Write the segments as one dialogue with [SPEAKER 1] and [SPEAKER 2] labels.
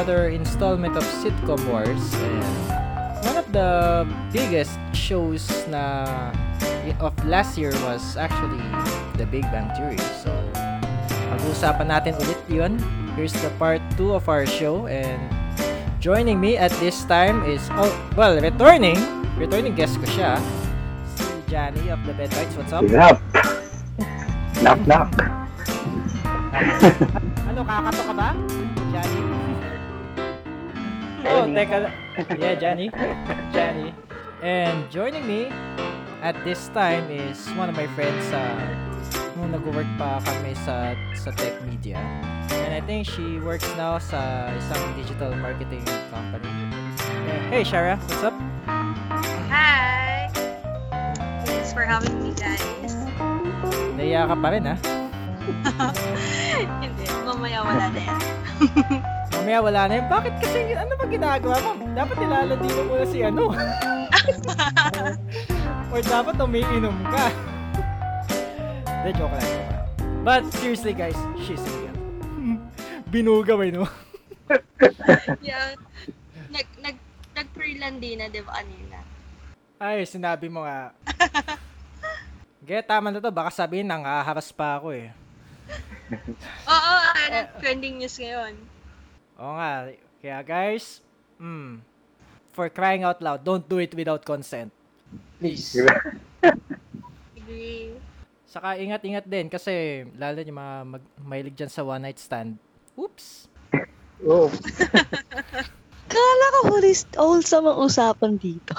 [SPEAKER 1] another installment of Sitcom Wars and one of the biggest shows na of last year was actually The Big Bang Theory. So, pag-uusapan natin ulit yun. Here's the part 2 of our show and joining me at this time is, oh, well, returning, returning guest ko siya, si Johnny of The Bed Bites. What's up?
[SPEAKER 2] What's up? knock knock.
[SPEAKER 1] Ano, kakato ka ba? Johnny? Oh, teka. Yeah, Johnny. Johnny. And joining me at this time is one of my friends sa nung nag-work pa kami sa sa tech media. And I think she works now sa isang digital marketing company. Hey, Shara, what's up?
[SPEAKER 3] Hi! Thanks for having me, guys.
[SPEAKER 1] Naiya ka pa rin, ha?
[SPEAKER 3] Hindi, mamaya wala na yan.
[SPEAKER 1] Mamaya wala na yun. Bakit kasi, ano ba ginagawa mo? Dapat nilalandi mo muna si ano. Or dapat umiinom ka. Hindi, joke lang, joke lang. But seriously guys, she's single. Binuga ba no?
[SPEAKER 3] yeah. Nag, nag, nag-freelandi na, di ba, kanina?
[SPEAKER 1] Ay, sinabi mo nga. Kaya tama na to, baka sabihin nang haharas pa ako eh.
[SPEAKER 3] Oo, uh, trending news ngayon.
[SPEAKER 1] Oo nga, kaya guys, mm, for crying out loud, don't do it without consent. Please.
[SPEAKER 3] Agree.
[SPEAKER 1] Saka ingat-ingat din kasi lalo yung mga mag, mahilig dyan sa one night stand. Oops!
[SPEAKER 2] Oh,
[SPEAKER 4] Kala ko hulis wholesome ang usapan dito.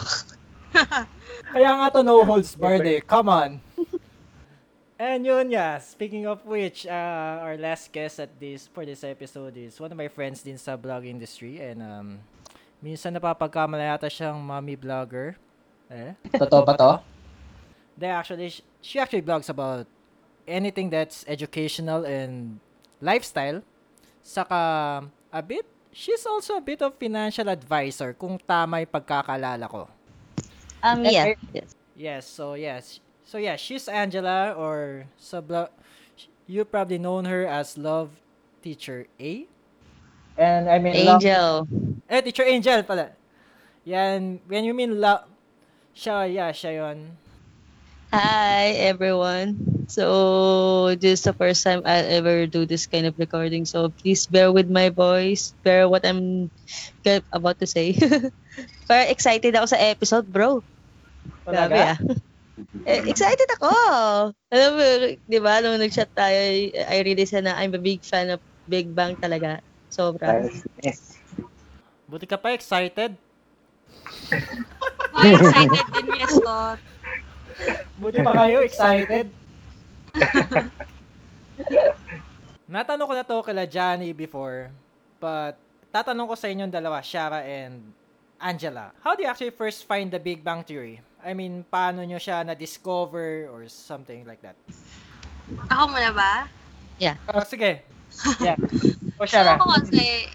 [SPEAKER 1] Kaya nga to no holds barred eh. Come on! And yun yeah, speaking of which, uh, our last guest at this for this episode is one of my friends din sa vlog industry and um, minsan napapagkamala yata siyang mommy vlogger. Eh?
[SPEAKER 5] Totoo ba to?
[SPEAKER 1] They actually, sh- she actually blogs about anything that's educational and lifestyle. Saka, a bit, she's also a bit of financial advisor kung tama yung pagkakalala ko.
[SPEAKER 4] Um, yeah. Yes.
[SPEAKER 1] Yes, so yes. So yeah, she's Angela or sa blog, you probably known her as Love Teacher A.
[SPEAKER 5] And I mean, love-
[SPEAKER 4] Angel.
[SPEAKER 1] Eh, Teacher Angel pala. Yan, when you mean love, siya, yeah, siya yun.
[SPEAKER 4] Hi, everyone. So, this is the first time I'll ever do this kind of recording. So, please bear with my voice. Bear what I'm about to say. Pero excited ako sa episode, bro. Grabe ah. Eh, excited ako. Alam mo, di ba, nung nag-chat tayo, I really said na I'm a big fan of Big Bang talaga. Sobra.
[SPEAKER 1] Buti ka pa excited.
[SPEAKER 3] Why excited din, yes, Tot?
[SPEAKER 1] Buti pa kayo excited. Natanong ko na to kila Johnny before, but tatanong ko sa inyong dalawa, Shara and Angela. How do you actually first find the Big Bang Theory? I mean, paano nyo siya na-discover or something like that?
[SPEAKER 3] Ako muna ba?
[SPEAKER 1] Oh, sige.
[SPEAKER 5] Yeah. O
[SPEAKER 3] So,
[SPEAKER 5] siya
[SPEAKER 3] ako kasi,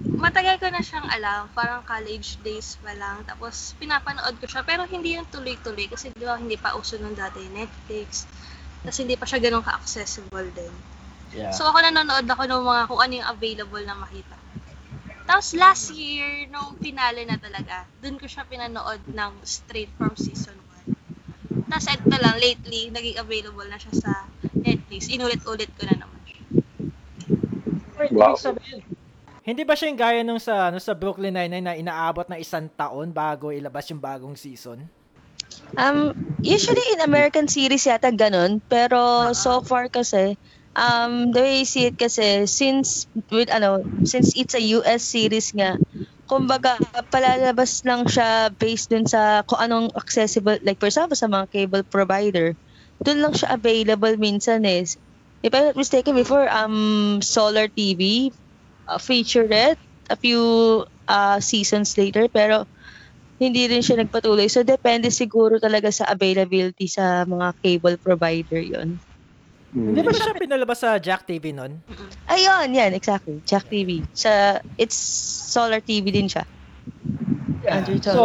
[SPEAKER 3] matagal ko na siyang alam, parang college days pa lang. Tapos, pinapanood ko siya, pero hindi yung tuloy-tuloy. Kasi, di ba, hindi pa uso nung dati Netflix. Tapos, hindi pa siya ganun ka-accessible din.
[SPEAKER 5] Yeah.
[SPEAKER 3] So, ako nanonood ako ng mga kung ano yung available na makita. Tapos, last year, nung finale na talaga, dun ko siya pinanood ng straight from season 1. Tapos, eto lang, lately, naging available na siya sa Netflix. Inulit-ulit ko na naman siya.
[SPEAKER 2] Wow.
[SPEAKER 1] Hindi ba siya yung gaya nung sa, ano, sa Brooklyn Nine-Nine na inaabot na isang taon bago ilabas yung bagong season?
[SPEAKER 4] Um, usually in American series yata ganun, pero so far kasi, um, the way I see it kasi, since, with, ano, since it's a US series nga, kumbaga, palalabas lang siya based dun sa kung anong accessible, like for example, sa mga cable provider, dun lang siya available minsan eh. If I'm not mistaken, before, um, Solar TV uh, featured it a few uh, seasons later, pero hindi rin siya nagpatuloy. So, depende siguro talaga sa availability sa mga cable provider yon.
[SPEAKER 1] Hindi ba siya pinalabas sa Jack TV nun?
[SPEAKER 4] Ayun, yan, exactly. Jack TV. Sa, it's Solar TV din siya. Tong.
[SPEAKER 1] So,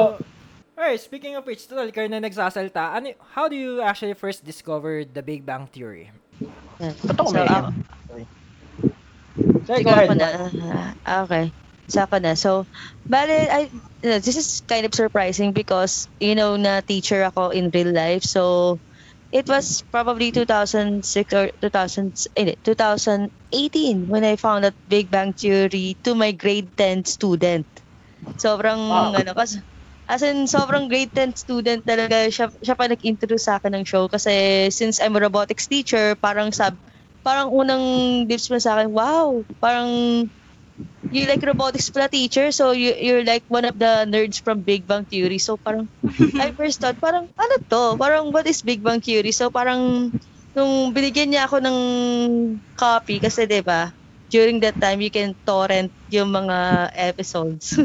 [SPEAKER 1] alright, speaking of which, total kayo na nagsasalta, ano, how do you actually first discover the Big Bang Theory?
[SPEAKER 4] Yan.
[SPEAKER 5] Totoo
[SPEAKER 4] So, ako-
[SPEAKER 5] Sorry, ahead.
[SPEAKER 4] ako na. Ah, okay. Sa ako na. So, bale, I, you know, this is kind of surprising because, you know, na teacher ako in real life. So, it was probably 2006 or 2000, eh, 2018 when I found out Big Bang Theory to my grade 10 student. Sobrang,
[SPEAKER 5] Wow.
[SPEAKER 4] ano, kas, as in, sobrang grade 10 student talaga. Siya, siya pa nag-introduce sa akin ng show kasi since I'm a robotics teacher, parang sab, parang unang dips mo sa akin, wow, parang you like robotics pala teacher, so you, you're like one of the nerds from Big Bang Theory. So parang, I first thought, parang, ano to? Parang, what is Big Bang Theory? So parang, nung binigyan niya ako ng copy, kasi 'di ba during that time, you can torrent yung mga episodes.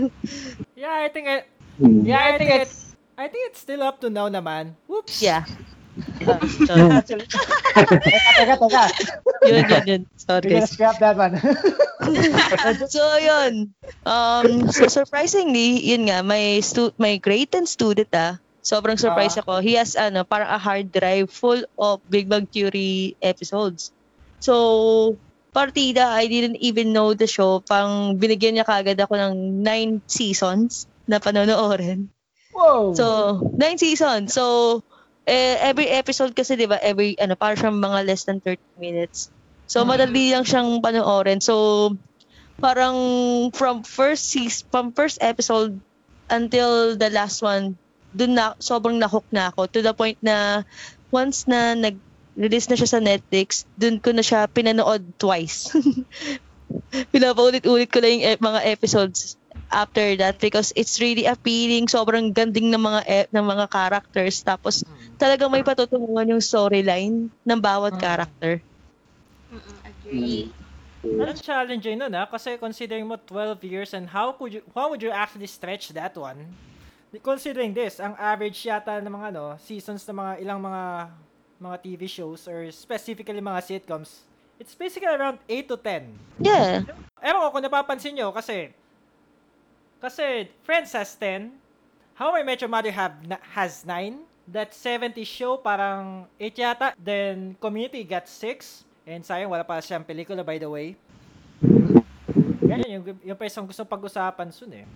[SPEAKER 1] Yeah, I think I,
[SPEAKER 2] Hmm.
[SPEAKER 1] yeah, I think it's, I think it's still up to now naman. Whoops.
[SPEAKER 4] yeah. Ah, sorry.
[SPEAKER 5] Teka, teka, teka.
[SPEAKER 4] yun, yun, yun. Sorry,
[SPEAKER 5] We're gonna scrap that one.
[SPEAKER 4] so yun. Um so surprisingly, yun nga, my stu- my grade 10 student ah. Sobrang surprised ako. He has ano, parang a hard drive full of Big Bang Theory episodes. So partida, I didn't even know the show. Pang binigyan niya kagad ako ng nine seasons na panonoorin.
[SPEAKER 5] Whoa!
[SPEAKER 4] So, nine seasons. So, eh, every episode kasi, di ba, every, ano, para siyang mga less than 30 minutes. So, madali lang siyang panoorin. So, parang from first season, from first episode until the last one, dun na, sobrang nahook na ako to the point na once na nag-release na siya sa Netflix, dun ko na siya pinanood twice. Pinapaulit-ulit ko lang yung e- mga episodes after that because it's really appealing. Sobrang ganding ng mga e- ng mga characters tapos talagang may patutunguhan yung storyline ng bawat
[SPEAKER 1] Mm.
[SPEAKER 4] character.
[SPEAKER 3] Mm-mm, agree.
[SPEAKER 1] Ang challenging nun ah, kasi considering mo 12 years and how could you, how would you actually stretch that one? Considering this, ang average yata ng mga ano, seasons ng mga ilang mga mga TV shows or specifically mga sitcoms, it's basically around 8 to 10.
[SPEAKER 4] Yeah.
[SPEAKER 1] Ewan ko kung napapansin nyo kasi kasi Friends has 10, How I Met Your Mother have, na- has 9, That 70 Show parang 8 yata, then Community got 6, and sayang wala pa siyang pelikula by the way. Ganyan, yung, yung isang gusto pag-usapan soon eh.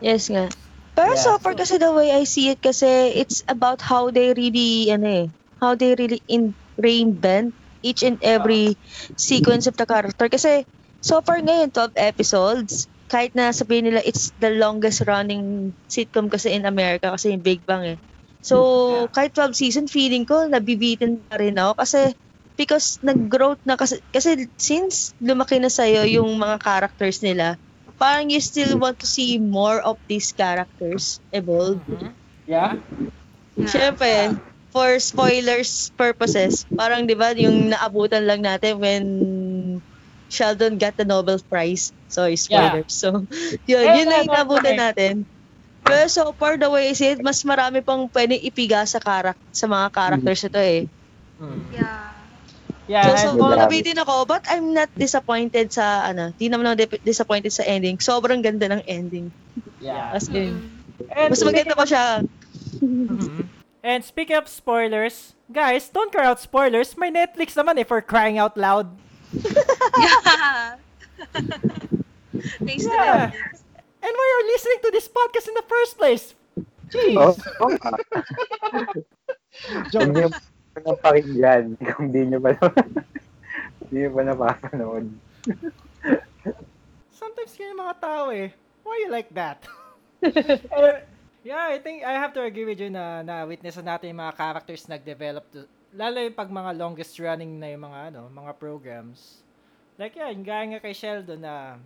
[SPEAKER 4] Yes nga. Pero
[SPEAKER 5] Yeah.
[SPEAKER 4] so far kasi the way I see it kasi it's about how they really ano eh, how they really in reinvent each and every sequence of the character kasi so far ngayon 12 episodes kahit na sabihin nila it's the longest running sitcom kasi in America kasi yung Big Bang eh. So
[SPEAKER 1] Yeah.
[SPEAKER 4] kahit 12 season feeling ko nabibitin pa rin ako kasi because nag-growth na kasi kasi since lumaki na sa'yo yung mga characters nila parang you still want to see more of these characters evolve.
[SPEAKER 5] yeah?
[SPEAKER 3] Yeah.
[SPEAKER 4] Siyempre, for spoilers purposes, parang 'di ba yung naabutan lang natin when Sheldon got the Nobel Prize. Sorry, spoilers. So, yun, yun naabutan
[SPEAKER 5] eh.
[SPEAKER 4] natin. Pero so far, the way I see it, mas marami pang pwedeng ipiga sa, karak sa mga characters ito eh.
[SPEAKER 3] Yeah.
[SPEAKER 5] Yeah,
[SPEAKER 4] So, so nabitin ako, but I'm not disappointed sa, ano, di naman ako disappointed sa ending. Sobrang ganda ng ending.
[SPEAKER 5] yeah.
[SPEAKER 4] As in,
[SPEAKER 3] Mm-mm.
[SPEAKER 5] And
[SPEAKER 4] mas maganda pa siya.
[SPEAKER 1] And speaking of spoilers, guys, don't cry out spoilers. May Netflix naman eh for crying out loud.
[SPEAKER 3] Yeah. Thanks to
[SPEAKER 1] Yeah.
[SPEAKER 3] Netflix.
[SPEAKER 1] And why are you listening to this podcast in the first place?
[SPEAKER 5] Jeez.
[SPEAKER 2] Oh, oh.
[SPEAKER 5] Joke.
[SPEAKER 2] Nang pakinggan kung di niyo pa di niyo pa napapanood.
[SPEAKER 1] Sometimes ganyan mga tao eh. Why you like that? Anyway, yeah, I think I have to agree with you na na witness natin yung mga characters nag-develop to, lalo yung pag mga longest running na yung mga ano, mga programs. Like yeah, yung gaya nga kay Sheldon na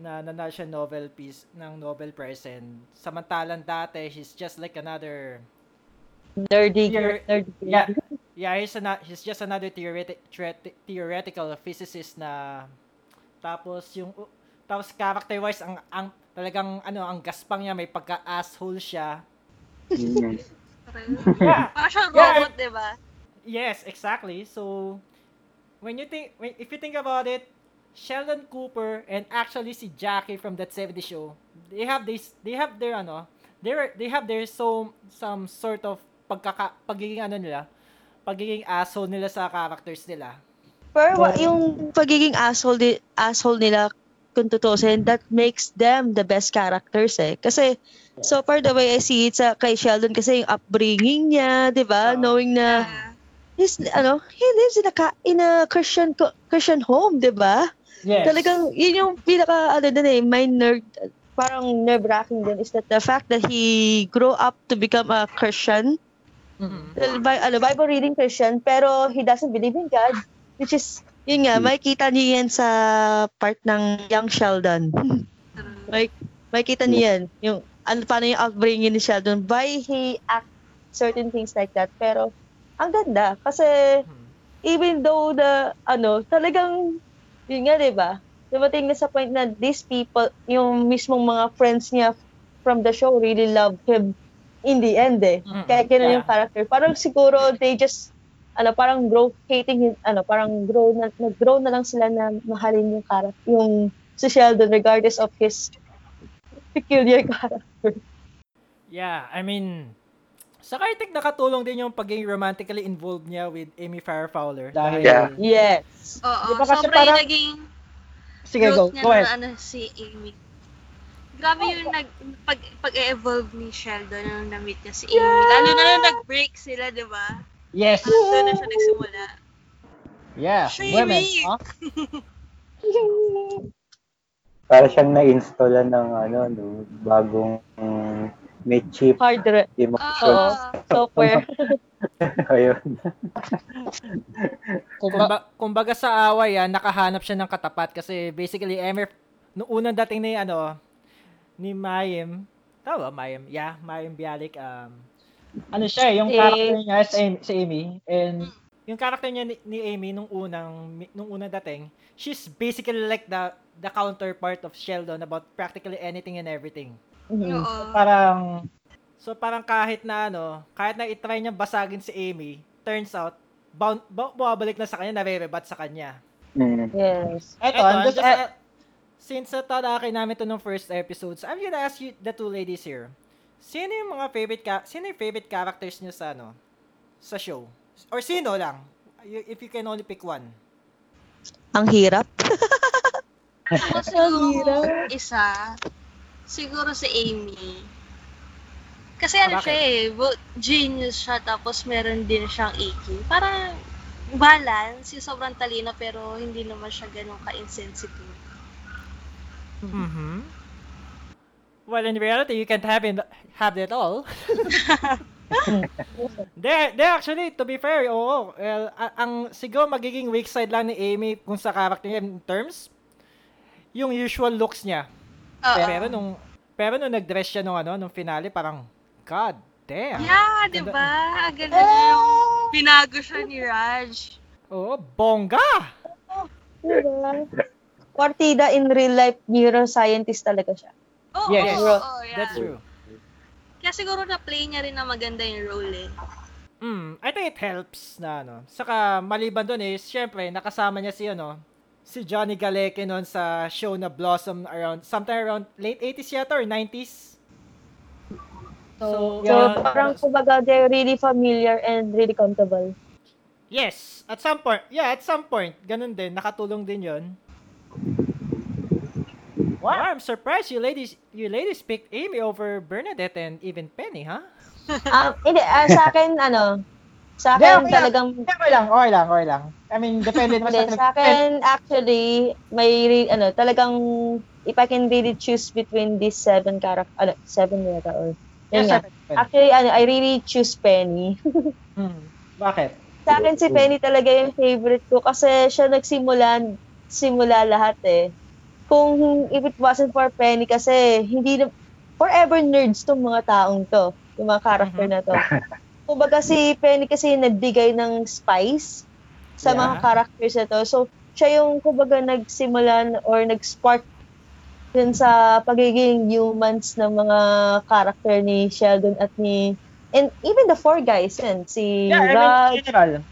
[SPEAKER 1] na nanalo siya Nobel Peace ng Nobel Prize and samantalang dati he's just like another
[SPEAKER 4] Nerdy. Nerdy.
[SPEAKER 1] yeah yeah he's ana- he's just another theoretic theoretical physicist na tapos yung tapos character wise ang ang talagang ano ang gaspang niya may pagka asshole siya
[SPEAKER 2] Mm.
[SPEAKER 1] yeah
[SPEAKER 3] Parang
[SPEAKER 1] Yeah.
[SPEAKER 3] robot, di ba?
[SPEAKER 1] Yes exactly so when you think when, if you think about it Sheldon Cooper and actually si Jackie from that 70 show they have this they have their ano they they have their so some sort of pagkaka pagiging ano nila pagiging asshole nila sa characters nila
[SPEAKER 4] Pero
[SPEAKER 5] But-
[SPEAKER 4] yung pagiging asshole, di- asshole nila, kung tutusin, that makes them the best characters eh. Kasi, so far the way I see it sa kay Sheldon, kasi yung upbringing niya, di ba?
[SPEAKER 1] Oo.
[SPEAKER 4] Knowing na,
[SPEAKER 3] Ah,
[SPEAKER 4] he's, ano, he lives in a, in a Christian, Christian home, di ba?
[SPEAKER 5] Yes.
[SPEAKER 4] Talagang, yun yung pinaka, ano din eh, my nerd, parang nerve-wracking din is that the fact that he grew up to become a Christian,
[SPEAKER 1] Mhm.
[SPEAKER 4] well, Bi- ano, Bible reading Christian, pero he doesn't believe in God, which is, yun nga, makikita niyo yan sa part ng young Sheldon.
[SPEAKER 3] true.
[SPEAKER 4] may, makikita niyo yan, yung, ano, paano yung upbringing ni Sheldon, why he act certain things like that, pero, ang ganda, kasi,
[SPEAKER 1] Mhm.
[SPEAKER 4] even though the, ano, talagang, yun nga, di ba? Dumating na sa point na these people, yung mismong mga friends niya from the show really love him in the end eh.
[SPEAKER 1] Mm,
[SPEAKER 4] Kaya ganun
[SPEAKER 5] yeah.
[SPEAKER 4] yung character. Parang siguro they just, ano, parang grow, hating him, ano, parang grow na, nag-grow na lang sila na mahalin yung character, yung si Sheldon regardless of his peculiar character.
[SPEAKER 1] Yeah, I mean, sa Kartik nakatulong din yung pagiging romantically involved niya with Amy Farrah Fowler.
[SPEAKER 5] Dahil,
[SPEAKER 2] Yeah.
[SPEAKER 4] Yes.
[SPEAKER 3] Oo,
[SPEAKER 5] Di ba kasi
[SPEAKER 3] sobra
[SPEAKER 5] parang-
[SPEAKER 3] naging
[SPEAKER 5] sige, go,
[SPEAKER 3] niya
[SPEAKER 5] go ahead.
[SPEAKER 3] na ano, si Amy. Grabe yung nag, pag, pag-evolve ni Sheldon nung na-meet niya si Amy. Lalo na nung nag-break sila, di ba?
[SPEAKER 5] Yes.
[SPEAKER 3] Parang doon na siya nagsimula.
[SPEAKER 5] Yeah.
[SPEAKER 3] Shame
[SPEAKER 5] Women.
[SPEAKER 3] me.
[SPEAKER 5] Huh?
[SPEAKER 2] Para siyang na-installan ng ano, no, bagong um, may chip
[SPEAKER 4] Hard re-
[SPEAKER 3] Oo.
[SPEAKER 2] emotions.
[SPEAKER 4] software.
[SPEAKER 2] Ayun.
[SPEAKER 1] Kumba, kumbaga sa away, ah, nakahanap siya ng katapat kasi basically, Emer, nung unang dating ni, ano, ni Mayim, tama ba, Mayim? Yeah, Mayim Bialik, um,
[SPEAKER 5] Ano siya, eh, yung
[SPEAKER 4] Si-
[SPEAKER 5] character niya si Amy, si Amy and
[SPEAKER 1] yung character niya ni, ni Amy nung unang nung unang dating, she's basically like the the counterpart of Sheldon about practically anything and everything.
[SPEAKER 4] Mhm.
[SPEAKER 3] Oo.
[SPEAKER 5] parang
[SPEAKER 1] So parang kahit na ano, kahit na itry niya basagin si Amy, turns out bound, bu- bumabalik na sa kanya, narerebat sa kanya.
[SPEAKER 2] Mm.
[SPEAKER 4] Yes.
[SPEAKER 5] eto,
[SPEAKER 1] Eto,
[SPEAKER 5] I'm just,
[SPEAKER 1] just,
[SPEAKER 5] eh,
[SPEAKER 1] uh, since natalakay namin to nung first episodes, I'm gonna ask you, the two ladies here, sino yung mga favorite, ka sino yung favorite characters niyo sa ano, sa show? Or sino lang? You- If you can only pick one.
[SPEAKER 4] Ang hirap.
[SPEAKER 3] Ako siguro isa, siguro si Amy. Kasi ano
[SPEAKER 1] Bakit?
[SPEAKER 3] siya eh, genius siya tapos meron din siyang EQ. Parang balance, yung sobrang talino pero hindi naman siya ganun ka-insensitive.
[SPEAKER 1] Mm-hmm. Well, in reality, you can't have it, have it all. they, they actually, to be fair, oo. Well, ang siguro magiging weak side lang ni Amy kung sa character niya in terms, yung usual looks niya.
[SPEAKER 3] Oo.
[SPEAKER 1] Pero nung, pero nung nag-dress siya nung ano, nung finale, parang, God damn.
[SPEAKER 3] Yeah, di ba? Ang Ganda niya yung binago siya ni Raj.
[SPEAKER 1] Oo, bongga!
[SPEAKER 4] Diba? Partida in real life, neuroscientist talaga siya.
[SPEAKER 3] Oo,
[SPEAKER 5] Yes.
[SPEAKER 3] oo, oo, yeah.
[SPEAKER 1] That's true.
[SPEAKER 3] Kaya siguro na-play niya rin na maganda yung role eh.
[SPEAKER 1] Mm, I think it helps na ano. Saka maliban doon is syempre nakasama niya si ano, si Johnny Galecki noon sa show na Blossom around sometime around late 80s yata or 90s. So,
[SPEAKER 4] So,
[SPEAKER 1] yun.
[SPEAKER 4] parang kumbaga, they're really familiar and really comfortable.
[SPEAKER 1] yes, at some point, yeah, at some point, ganun din, nakatulong din 'yon.
[SPEAKER 5] What?
[SPEAKER 1] Wow, I'm surprised you ladies, you ladies picked Amy over Bernadette and even Penny, huh?
[SPEAKER 4] Um, hindi, ah, sa akin, ano, sa akin
[SPEAKER 5] okay lang.
[SPEAKER 4] talagang,
[SPEAKER 5] okay lang, okay lang, okay lang. I mean, depende naman sa...
[SPEAKER 4] sa akin, actually, may, ano, talagang, if I can really choose between these seven character, ano, seven yata, or, yun nga.
[SPEAKER 5] sir.
[SPEAKER 4] Actually, ano, I really choose Penny.
[SPEAKER 5] Hmm. Bakit?
[SPEAKER 4] Sa akin si Penny talaga yung favorite ko kasi siya nagsimula simula lahat eh. Kung if it wasn't for Penny kasi hindi na, forever nerds tong mga taong to, yung mga character na to. Kumbaga si Penny kasi nagbigay ng spice sa mga
[SPEAKER 1] Yeah.
[SPEAKER 4] characters na to. So siya yung kumbaga nagsimula or nag-spark dun sa pagiging humans ng mga character ni Sheldon at ni and even the four guys yan si
[SPEAKER 5] Yeah,
[SPEAKER 4] Raj,
[SPEAKER 5] in general.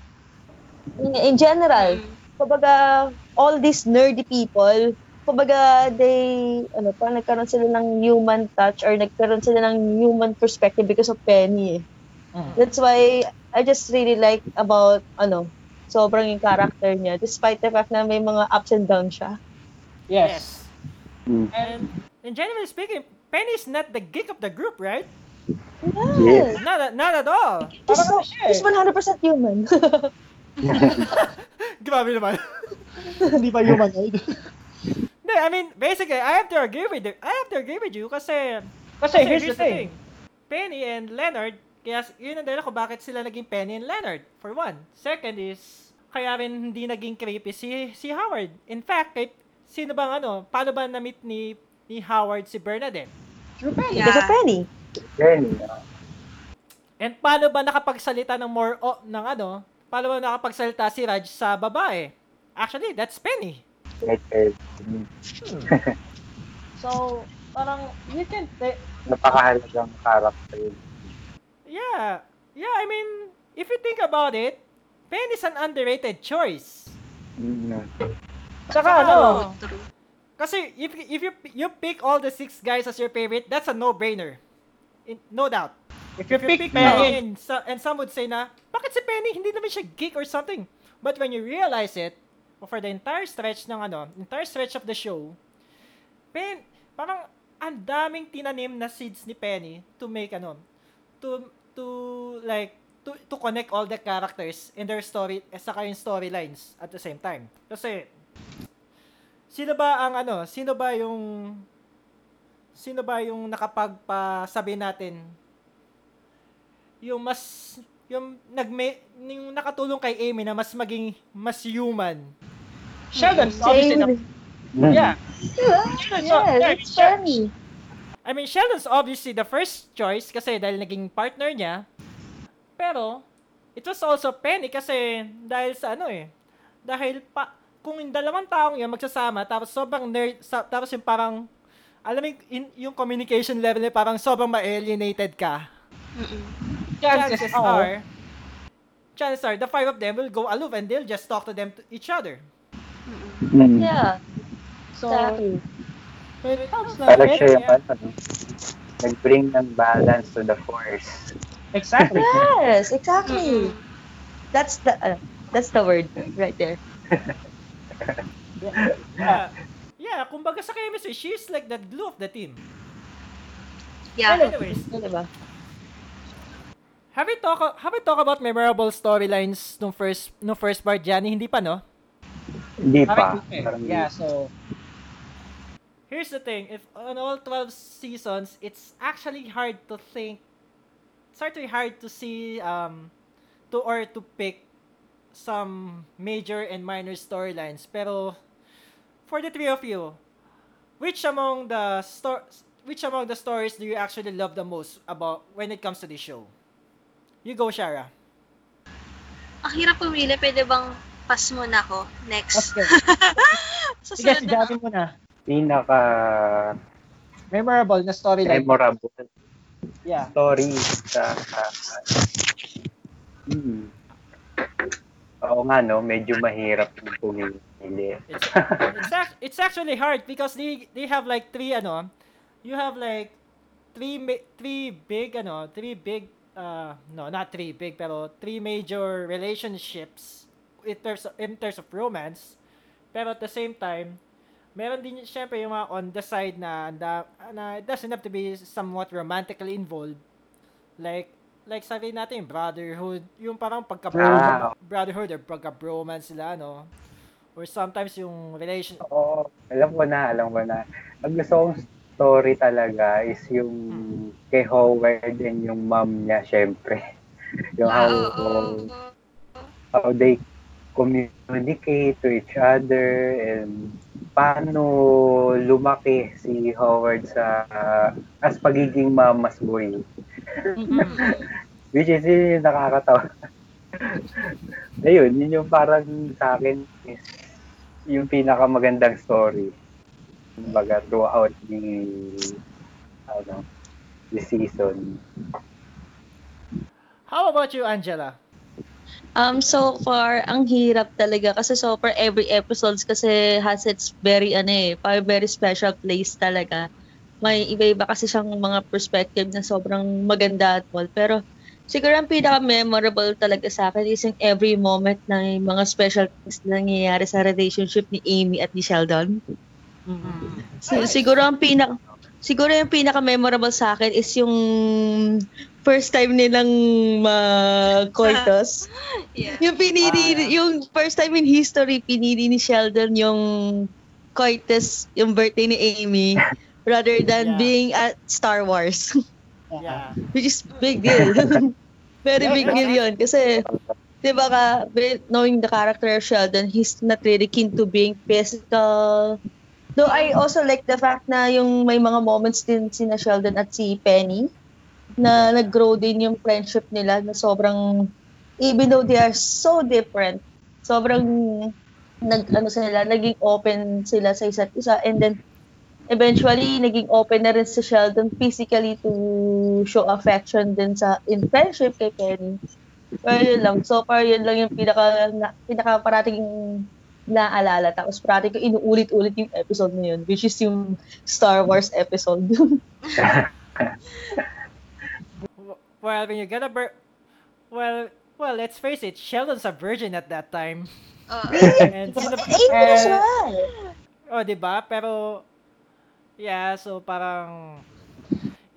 [SPEAKER 4] in, in general,
[SPEAKER 3] Mm.
[SPEAKER 4] kumbaga, all these nerdy people, kumbaga, they, ano, parang nagkaroon sila ng human touch or nagkaroon sila ng human perspective because of Penny. eh.
[SPEAKER 5] Mm.
[SPEAKER 4] That's why, I just really like about, ano, sobrang yung character niya despite the fact na may mga ups and downs siya.
[SPEAKER 5] Yes.
[SPEAKER 2] Mm.
[SPEAKER 1] And, and generally speaking, Penny is not the geek of the group, right?
[SPEAKER 2] Yes.
[SPEAKER 1] Not, at- not at all.
[SPEAKER 4] He's,
[SPEAKER 5] Parang ano siya eh.
[SPEAKER 4] he's 100% human.
[SPEAKER 1] Grabe naman.
[SPEAKER 5] Hindi pa humanoid.
[SPEAKER 1] Hindi, I mean, basically, I have to agree with you. I have to agree with you kasi,
[SPEAKER 5] Kasi here's the thing.
[SPEAKER 1] Penny and Leonard, kaya yun ang dahilan kung bakit sila naging Penny and Leonard, for one. Second is, kaya rin hindi naging creepy si, si Howard. In fact, kahit sino bang ano, paano ba na-meet ni, ni Howard si Bernadette?
[SPEAKER 5] True Penny.
[SPEAKER 3] Yeah.
[SPEAKER 4] Because of Penny.
[SPEAKER 2] Penny.
[SPEAKER 1] And paano ba nakapagsalita ng more, o, ng ano, paano ba nakapagsalita si Raj sa babae? Actually, that's Penny.
[SPEAKER 2] Right, right.
[SPEAKER 5] So, parang, you can, eh,
[SPEAKER 2] Napakahalagang character yun.
[SPEAKER 1] Yeah. Yeah, I mean, if you think about it, Penny is an underrated choice.
[SPEAKER 2] Mm.
[SPEAKER 5] saka ano,
[SPEAKER 3] True.
[SPEAKER 1] Kasi if if you you pick all the six guys as your favorite, that's a no-brainer. In, no doubt.
[SPEAKER 5] if you
[SPEAKER 1] If you
[SPEAKER 5] pick
[SPEAKER 1] pick Penny,
[SPEAKER 5] Penny,
[SPEAKER 1] and, so, and some would say na, bakit si Penny hindi naman siya geek or something? But when you realize it, for the entire stretch ng ano, entire stretch of the show, Pen, parang ang daming tinanim na seeds ni Penny to make ano, to to like to to connect all the characters in their story at saka yung storylines at the same time. Kasi sino ba ang ano, sino ba yung sino ba yung nakapagpasabi natin yung mas yung nagme yung nakatulong kay Amy na mas maging mas human.
[SPEAKER 5] Sheldon, obviously, na,
[SPEAKER 2] Mm.
[SPEAKER 5] yeah.
[SPEAKER 4] Yes, it's Penny.
[SPEAKER 1] I mean, Sheldon's obviously the first choice kasi dahil naging partner niya. Pero, it was also Penny kasi dahil sa ano eh. Dahil pa, kung yung dalawang taong yan magsasama, tapos sobrang nerd, sa, tapos yung parang, alam mo yung, yung communication level niya parang sobrang ma-alienated ka.
[SPEAKER 3] Mm-mm.
[SPEAKER 5] Chances
[SPEAKER 1] Chances
[SPEAKER 5] are,
[SPEAKER 1] are, chances are, the five of them will go aloof and they'll just talk to them to each other.
[SPEAKER 2] Mm.
[SPEAKER 3] Mm-mm.
[SPEAKER 4] Yeah,
[SPEAKER 5] so,
[SPEAKER 4] exactly.
[SPEAKER 5] It comes na,
[SPEAKER 2] Parang siya yung
[SPEAKER 1] Yeah.
[SPEAKER 2] ano, nag-bring ng balance to the force.
[SPEAKER 5] exactly.
[SPEAKER 4] Yes, exactly. That's the uh, that's the word right there.
[SPEAKER 1] Yeah. Yeah, kumbaga sa chemistry, she's like the glue of the team.
[SPEAKER 3] Yeah.
[SPEAKER 1] Anyways,
[SPEAKER 4] diba?
[SPEAKER 1] Have we talk have we talk about memorable storylines nung first nung first part Johnny? Hindi pa no?
[SPEAKER 2] Hindi pa.
[SPEAKER 5] Parang,
[SPEAKER 2] Parang
[SPEAKER 5] yeah, so,
[SPEAKER 1] Here's the thing, if on all 12 seasons, it's actually hard to think it's actually hard to see um to or to pick some major and minor storylines. Pero for the three of you, which among the stor which among the stories do you actually love the most about when it comes to this show? You go, Shara.
[SPEAKER 3] Ang hirap pumili. Pwede bang pass muna ako? Next.
[SPEAKER 5] okay. Sige,
[SPEAKER 3] Susunod na
[SPEAKER 5] sigapin mo na.
[SPEAKER 2] Pinaka
[SPEAKER 5] Memorable na storyline.
[SPEAKER 2] memorable
[SPEAKER 5] Yeah.
[SPEAKER 2] story sa hmm. Oo nga no, medyo mahirap yung pumili.
[SPEAKER 1] It's it's, ac- it's actually hard because they they have like three ano, you have like three three big ano, three big uh no, not three big pero three major relationships in terms of, in terms of romance. Pero at the same time, meron din syempre yung mga on the side na, na, na it doesn't have to be somewhat romantically involved. Like like sabi natin, brotherhood, yung parang pagka
[SPEAKER 2] Ah.
[SPEAKER 1] brotherhood or pagka bromance sila, no? Or sometimes yung relation
[SPEAKER 2] Oo, alam ko na, alam ko na. Ang gusto kong story talaga is yung kay Howard and yung mom niya, syempre. Yung how,
[SPEAKER 3] Ah, oo.
[SPEAKER 2] how they communicate to each other and paano lumaki si Howard sa as pagiging mama's boy. Which is yun yung nakakatawa. Ayun, yun yung parang sa akin is yung pinakamagandang story. Kumbaga throughout the ano, the season.
[SPEAKER 1] How about you, Angela?
[SPEAKER 4] Um, so far, ang hirap talaga kasi so far every episodes kasi has its very, ano eh, parang very special place talaga. May iba-iba kasi siyang mga perspective na sobrang maganda at all. Pero siguro ang pinaka-memorable talaga sa akin is yung every moment na yung mga special things na nangyayari sa relationship ni Amy at ni Sheldon. So, siguro ang pinaka siguro yung pinaka-memorable sa akin is yung first time nilang mag-coitus.
[SPEAKER 3] Yeah.
[SPEAKER 4] yung pinili, yung first time in history, pinili ni Sheldon yung coitus, yung birthday ni Amy, rather than
[SPEAKER 5] Yeah.
[SPEAKER 4] being at Star Wars.
[SPEAKER 5] Yeah.
[SPEAKER 4] Which is big deal. Very big deal yun. Kasi, di ba ka, knowing the character of Sheldon, he's not really keen to being physical. Though I also like the fact na yung may mga moments din sina Sheldon at si Penny na nag-grow din yung friendship nila na sobrang, even though they are so different, sobrang nag ano sila naging open sila sa isa't isa and then eventually naging open na rin si Sheldon physically to show affection din sa in friendship kay Penny. Pero yun lang. So far, yun lang yung pinaka, na, pinaka parating naalala. Tapos parating ko inuulit-ulit yung episode na yun, which is yung Star Wars episode.
[SPEAKER 1] Well, when you get a bir- well, well, let's face it, Sheldon's a virgin at that time.
[SPEAKER 3] Oo.
[SPEAKER 1] And sino
[SPEAKER 4] well!
[SPEAKER 1] Oh, 'di ba? Pero yeah, so parang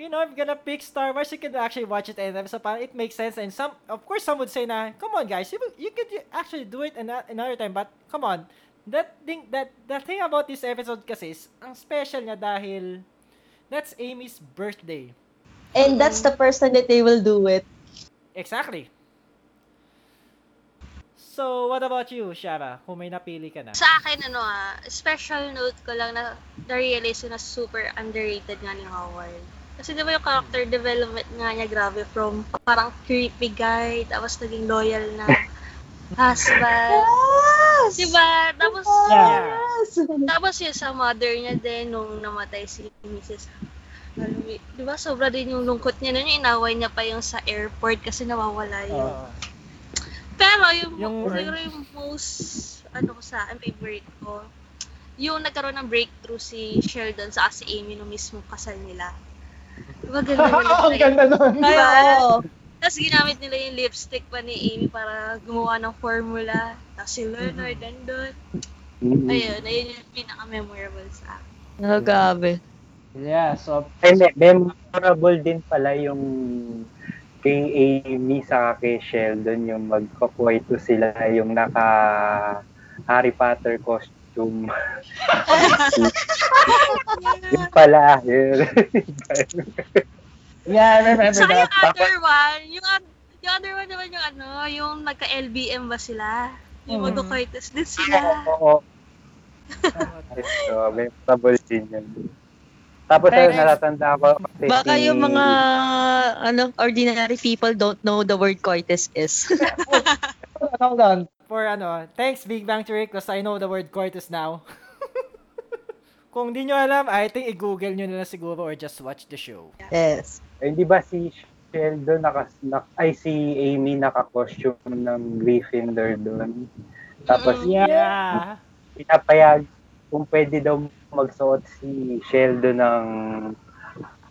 [SPEAKER 1] you know, if you're gonna pick Star Wars, you can actually watch it anytime. So parang it makes sense. And some, of course, some would say na, come on guys, you, you could actually do it ano- another time. But come on, that thing, that the thing about this episode kasi is, ang special niya dahil that's Amy's birthday.
[SPEAKER 4] And that's the time that they will do it.
[SPEAKER 1] Exactly. So, what about you, Shara? Kung may napili ka na.
[SPEAKER 3] Sa akin, ano ah, special note ko lang na na-realize na super underrated nga ni Howard. Kasi di ba yung character development nga niya, grabe, from parang creepy guy, tapos naging loyal na husband.
[SPEAKER 4] Yes!
[SPEAKER 3] Di ba? Tapos.
[SPEAKER 4] Yes!
[SPEAKER 3] tapos yun sa mother niya din, nung namatay si Mrs. Alwi. Di ba? Sobra din yung lungkot niya nun, yung inaway niya pa yung sa airport kasi nawawala yun.
[SPEAKER 1] Oo.
[SPEAKER 3] Pero yung,
[SPEAKER 1] Yung-
[SPEAKER 3] siguro yung most, ano ko sa akin, favorite ko, yung nagkaroon ng breakthrough si Sheldon sa si Amy nung mismo kasal nila. Diba ganda na
[SPEAKER 5] Ang ganda nun.
[SPEAKER 4] Ay,
[SPEAKER 3] Diba?
[SPEAKER 4] oo.
[SPEAKER 3] Tapos ginamit nila yung lipstick pa ni Amy para gumawa ng formula. Tapos si Leonard nandun.
[SPEAKER 2] Mm.
[SPEAKER 3] Ayun, ayun yung pinaka-memorable sa akin.
[SPEAKER 4] Oh, grabe.
[SPEAKER 5] Yeah, so,
[SPEAKER 2] Ay, me- memorable din pala yung kay Amy sa kay Sheldon yung magkakwaito sila yung naka Harry Potter costume. yun pala. Yun.
[SPEAKER 5] yeah, I remember
[SPEAKER 3] Saka
[SPEAKER 5] that.
[SPEAKER 3] yung other one, yung, yung other one naman yung ano, yung nagka-LBM ba sila? Yung
[SPEAKER 5] Mhm.
[SPEAKER 3] magkakaitas din sila.
[SPEAKER 2] Oo. So, memorable din yun. Tapos
[SPEAKER 5] Pero-
[SPEAKER 2] ayun, natatanda ko. kasi
[SPEAKER 4] Baka
[SPEAKER 2] si-
[SPEAKER 4] yung mga ano ordinary people don't know the word coitus is.
[SPEAKER 5] Hold on.
[SPEAKER 1] For ano, thanks Big Bang Theory because I know the word coitus now. Kung di nyo alam, I think i-google nyo na siguro or just watch the show.
[SPEAKER 4] yes.
[SPEAKER 2] Eh, di ba si Sheldon naka, na, ay si Amy naka-costume ng Gryffindor doon. Tapos
[SPEAKER 3] Mm.
[SPEAKER 1] Yeah.
[SPEAKER 2] pinapayag kung pwede daw magsuot si Sheldon ng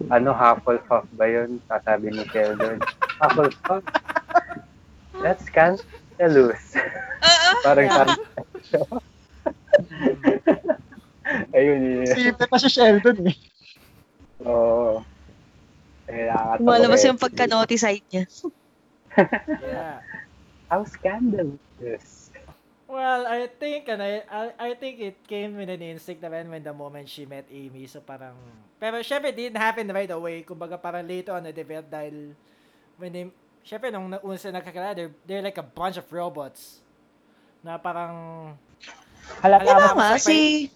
[SPEAKER 2] ano, Hufflepuff ba yun? Sasabi ni Sheldon. Hufflepuff? That's scandalous. Parang parang Ayun yun.
[SPEAKER 5] Simple pa si Sheldon eh.
[SPEAKER 2] Oo. Eh, nakakatawa
[SPEAKER 4] Lumalabas yung pagka-naughty side niya.
[SPEAKER 1] Yeah.
[SPEAKER 2] How scandalous.
[SPEAKER 1] Well, I think and I, I I think it came with an instinct naman when the moment she met Amy. So parang pero syempre it didn't happen right away. Kumbaga parang later on na develop dahil when they syempre nung una sila nagkakilala, they're, they're like a bunch of robots. Na parang
[SPEAKER 5] Halata
[SPEAKER 1] mo.
[SPEAKER 4] nga, si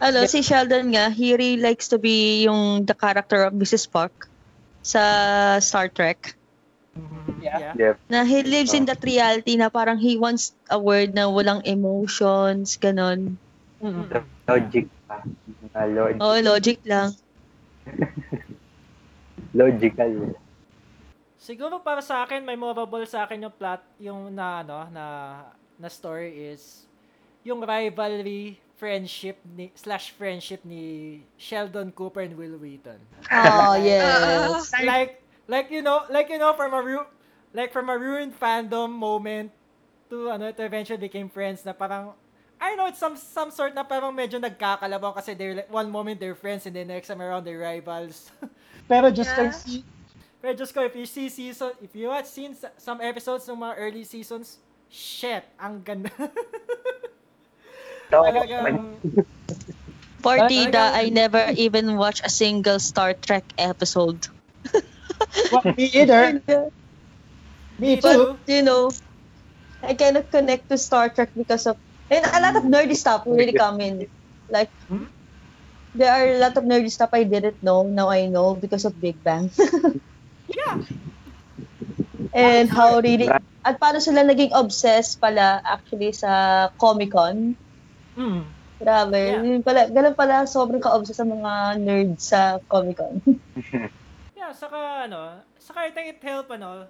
[SPEAKER 4] ano, si Sheldon nga, he really likes to be yung the character of Mrs. Spock sa Star Trek.
[SPEAKER 5] Yeah.
[SPEAKER 2] Yep.
[SPEAKER 4] Na he lives in that reality na parang he wants a world na walang emotions, ganon.
[SPEAKER 5] Mm.
[SPEAKER 2] Logic pa. Ah, logic.
[SPEAKER 4] Oo, logic lang.
[SPEAKER 2] Logical.
[SPEAKER 1] Siguro para sa akin, memorable sa akin yung plot, yung na, ano, na, na story is, yung rivalry, friendship, ni, slash friendship ni Sheldon Cooper and Will Wheaton.
[SPEAKER 4] Oh, yes.
[SPEAKER 1] Like, Like you know, like you know from a like from a ruined fandom moment to ano to eventually became friends na parang I know it's some some sort na parang medyo nagkakalabaw kasi they're like, one moment they're friends and then next time around they're rivals.
[SPEAKER 5] Pero just
[SPEAKER 3] Yeah.
[SPEAKER 5] see,
[SPEAKER 1] Pero just ko if you see season if you watch seen some episodes ng mga early seasons, shit, ang ganda. Talagang
[SPEAKER 4] Partida, I never even watched a single Star Trek episode.
[SPEAKER 5] well, me either. Me too.
[SPEAKER 4] But, you know, I cannot connect to Star Trek because of, and a lot of nerdy stuff really come in. Like, there are a lot of nerdy stuff I didn't know, now I know because of Big Bang.
[SPEAKER 1] yeah.
[SPEAKER 4] And how really, at paano sila naging obsessed pala actually sa Comic-Con.
[SPEAKER 1] Mm.
[SPEAKER 4] Grabe.
[SPEAKER 1] Yeah.
[SPEAKER 4] Yun pala, ganun pala sobrang ka-obsessed sa mga nerds sa Comic-Con.
[SPEAKER 1] Yeah, saka ano, saka I think it help ano,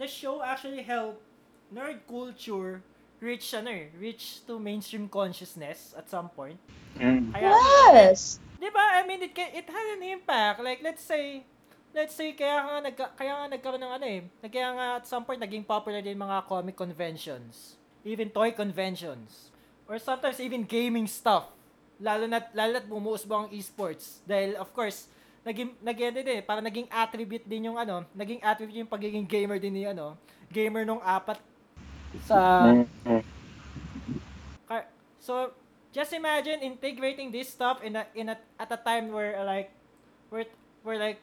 [SPEAKER 1] the show actually help nerd culture reach ano eh, reach to mainstream consciousness at some point.
[SPEAKER 2] Mm.
[SPEAKER 1] Kaya,
[SPEAKER 4] yes!
[SPEAKER 1] di ba? I mean, it, it had an impact. Like, let's say, let's say, kaya nga, nagka, kaya nga nagkaroon ng ano eh, kaya nga at some point naging popular din mga comic conventions. Even toy conventions. Or sometimes even gaming stuff. Lalo na, lalo na't bumuusbo ang esports. Dahil, of course, naging, naging, ano din parang naging attribute din yung ano, naging attribute yung pagiging gamer din ni ano, gamer nung apat sa, So, just imagine integrating this stuff in a in a at a time where like where where like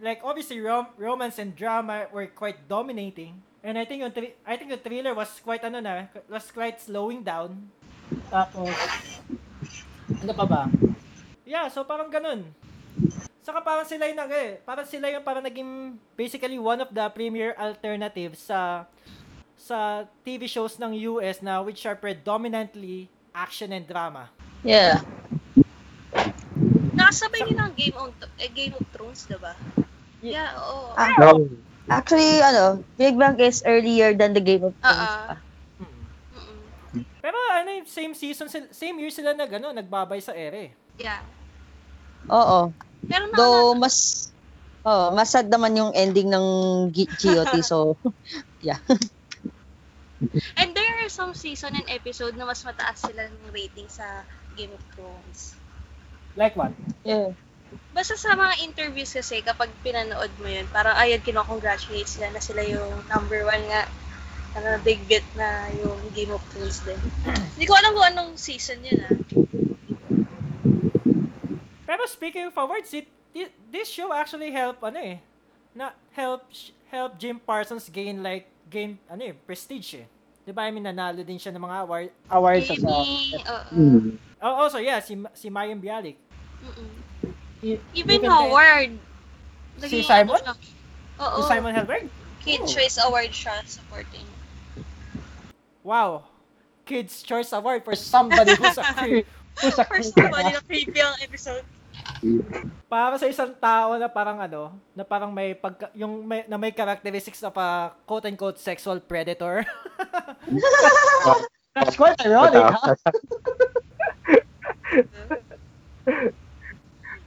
[SPEAKER 1] like obviously rom- romance and drama were quite dominating. And I think yung I think the thriller was quite ano na was quite slowing down. Tapos ano pa ba? Yeah, so parang ganun. Saka parang sila yung nag eh, parang sila yung parang naging basically one of the premier alternatives sa sa TV shows ng US na which are predominantly action and drama.
[SPEAKER 4] Yeah.
[SPEAKER 3] Nakasabay din ang Game of, eh, Game of Thrones, diba? Yeah, oo.
[SPEAKER 4] Ah,
[SPEAKER 2] No.
[SPEAKER 4] Actually, ano, Big Bang is earlier than the Game of Thrones.
[SPEAKER 3] Mm-mm.
[SPEAKER 1] Pero ano same season, same year sila nag, ano, nagbabay sa ere.
[SPEAKER 3] Yeah.
[SPEAKER 4] Oo.
[SPEAKER 3] Pero na,
[SPEAKER 4] Though, mas, oh, mas sad naman yung ending ng G- GOT, so, yeah.
[SPEAKER 3] and there are some season and episode na mas mataas sila ng rating sa Game of Thrones.
[SPEAKER 1] Like what?
[SPEAKER 4] yeah.
[SPEAKER 3] Basta sa mga interviews kasi, kapag pinanood mo yun, parang ayun, kinocongratulate sila na sila yung number one nga ano, big bit na yung Game of Thrones din. Hindi ko alam kung anong season yun ah.
[SPEAKER 1] Pero speaking of awards, it, thi- this show actually help ano eh, na help help Jim Parsons gain like gain ano eh, prestige eh. 'Di ba? I mean nanalo din siya ng mga award awards sa
[SPEAKER 3] Amy, oo.
[SPEAKER 2] Mm.
[SPEAKER 1] Oh, also yeah, si si Mayim Bialik.
[SPEAKER 3] Mm-mm.
[SPEAKER 1] E-
[SPEAKER 3] Even,
[SPEAKER 1] the-
[SPEAKER 3] Howard.
[SPEAKER 1] Si Simon?
[SPEAKER 3] siya. Oo.
[SPEAKER 1] Si Simon Helberg?
[SPEAKER 3] Kid Choice Award siya supporting.
[SPEAKER 1] Wow. Kids Choice Award for somebody who's a creep.
[SPEAKER 5] Who's a
[SPEAKER 3] First
[SPEAKER 5] creep?
[SPEAKER 3] of all, yung creepy ang episode.
[SPEAKER 1] Para sa isang tao na parang ano, na parang may pagka, yung may, na may characteristics of a quote unquote sexual predator.
[SPEAKER 5] That's quite ironic, huh?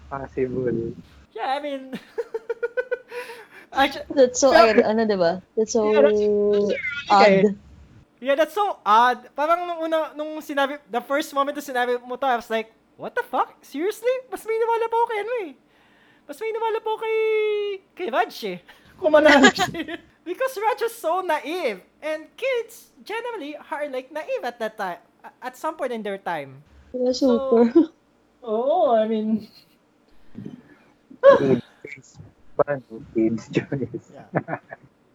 [SPEAKER 2] Possible.
[SPEAKER 1] yeah, I mean Actu-
[SPEAKER 4] That's so, ir- ano, diba? That's so
[SPEAKER 5] Yeah, that's-
[SPEAKER 4] odd.
[SPEAKER 1] Yeah, that's so odd. Parang nung una, nung sinabi, the first moment na sinabi mo to, I was like, what the fuck? Seriously? Mas may nawala pa ako kay ano eh. Mas may nawala pa ako kay, kay Raj eh.
[SPEAKER 5] Kumanalo
[SPEAKER 1] Because Raj was so naive. And kids generally are like naive at that time. At some point in their time.
[SPEAKER 4] Yeah, super.
[SPEAKER 1] Oh, I mean. Yeah.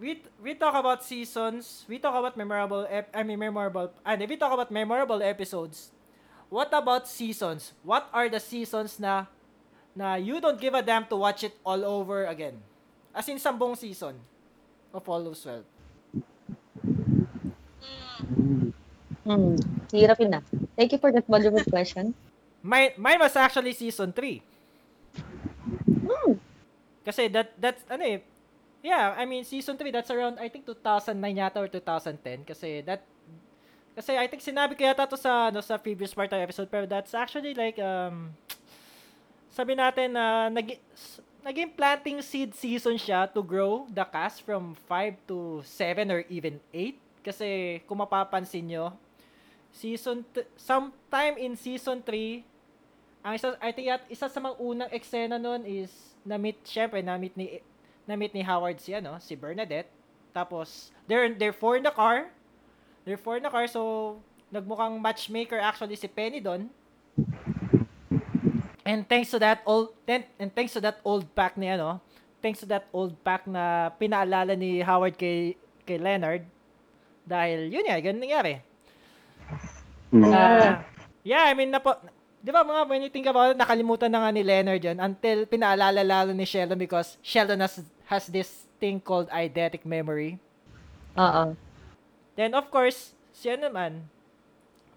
[SPEAKER 1] we we talk about seasons. We talk about memorable. Ep- I mean memorable. And if we talk about memorable episodes, what about seasons? What are the seasons na na you don't give a damn to watch it all over again? As in sambong season of All Those Well.
[SPEAKER 3] Mm.
[SPEAKER 4] Hmm. Hirap yun na. Thank you for that wonderful question.
[SPEAKER 1] Mine, mine was actually season 3.
[SPEAKER 4] Hmm.
[SPEAKER 1] Kasi that that's ano eh. Yeah, I mean season 3 that's around I think 2009 yata or 2010 kasi that kasi I think sinabi ko yata to sa ano sa previous part ng episode pero that's actually like um sabi natin na nag naging planting seed season siya to grow the cast from 5 to 7 or even 8. Kasi kung mapapansin nyo, season t- sometime in season 3, ang isa, I think at isa sa mga unang eksena nun is na-meet, syempre, na-meet ni, na-meet ni Howard si, ano, si Bernadette. Tapos, they're, they're four in the car. They're four in the car, so, nagmukhang matchmaker actually si Penny doon. And thanks to that old and, and thanks to that old pack ni ano, thanks to that old pack na pinaalala ni Howard kay kay Leonard dahil yun nga, ganun nangyari.
[SPEAKER 2] Mm.
[SPEAKER 1] Ah, yeah, I mean, napo, di ba mga when you think about it, nakalimutan na nga ni Leonard yun until pinaalala lalo ni Sheldon because Sheldon has, has this thing called eidetic memory.
[SPEAKER 4] Oo.
[SPEAKER 1] Then of course, siya naman,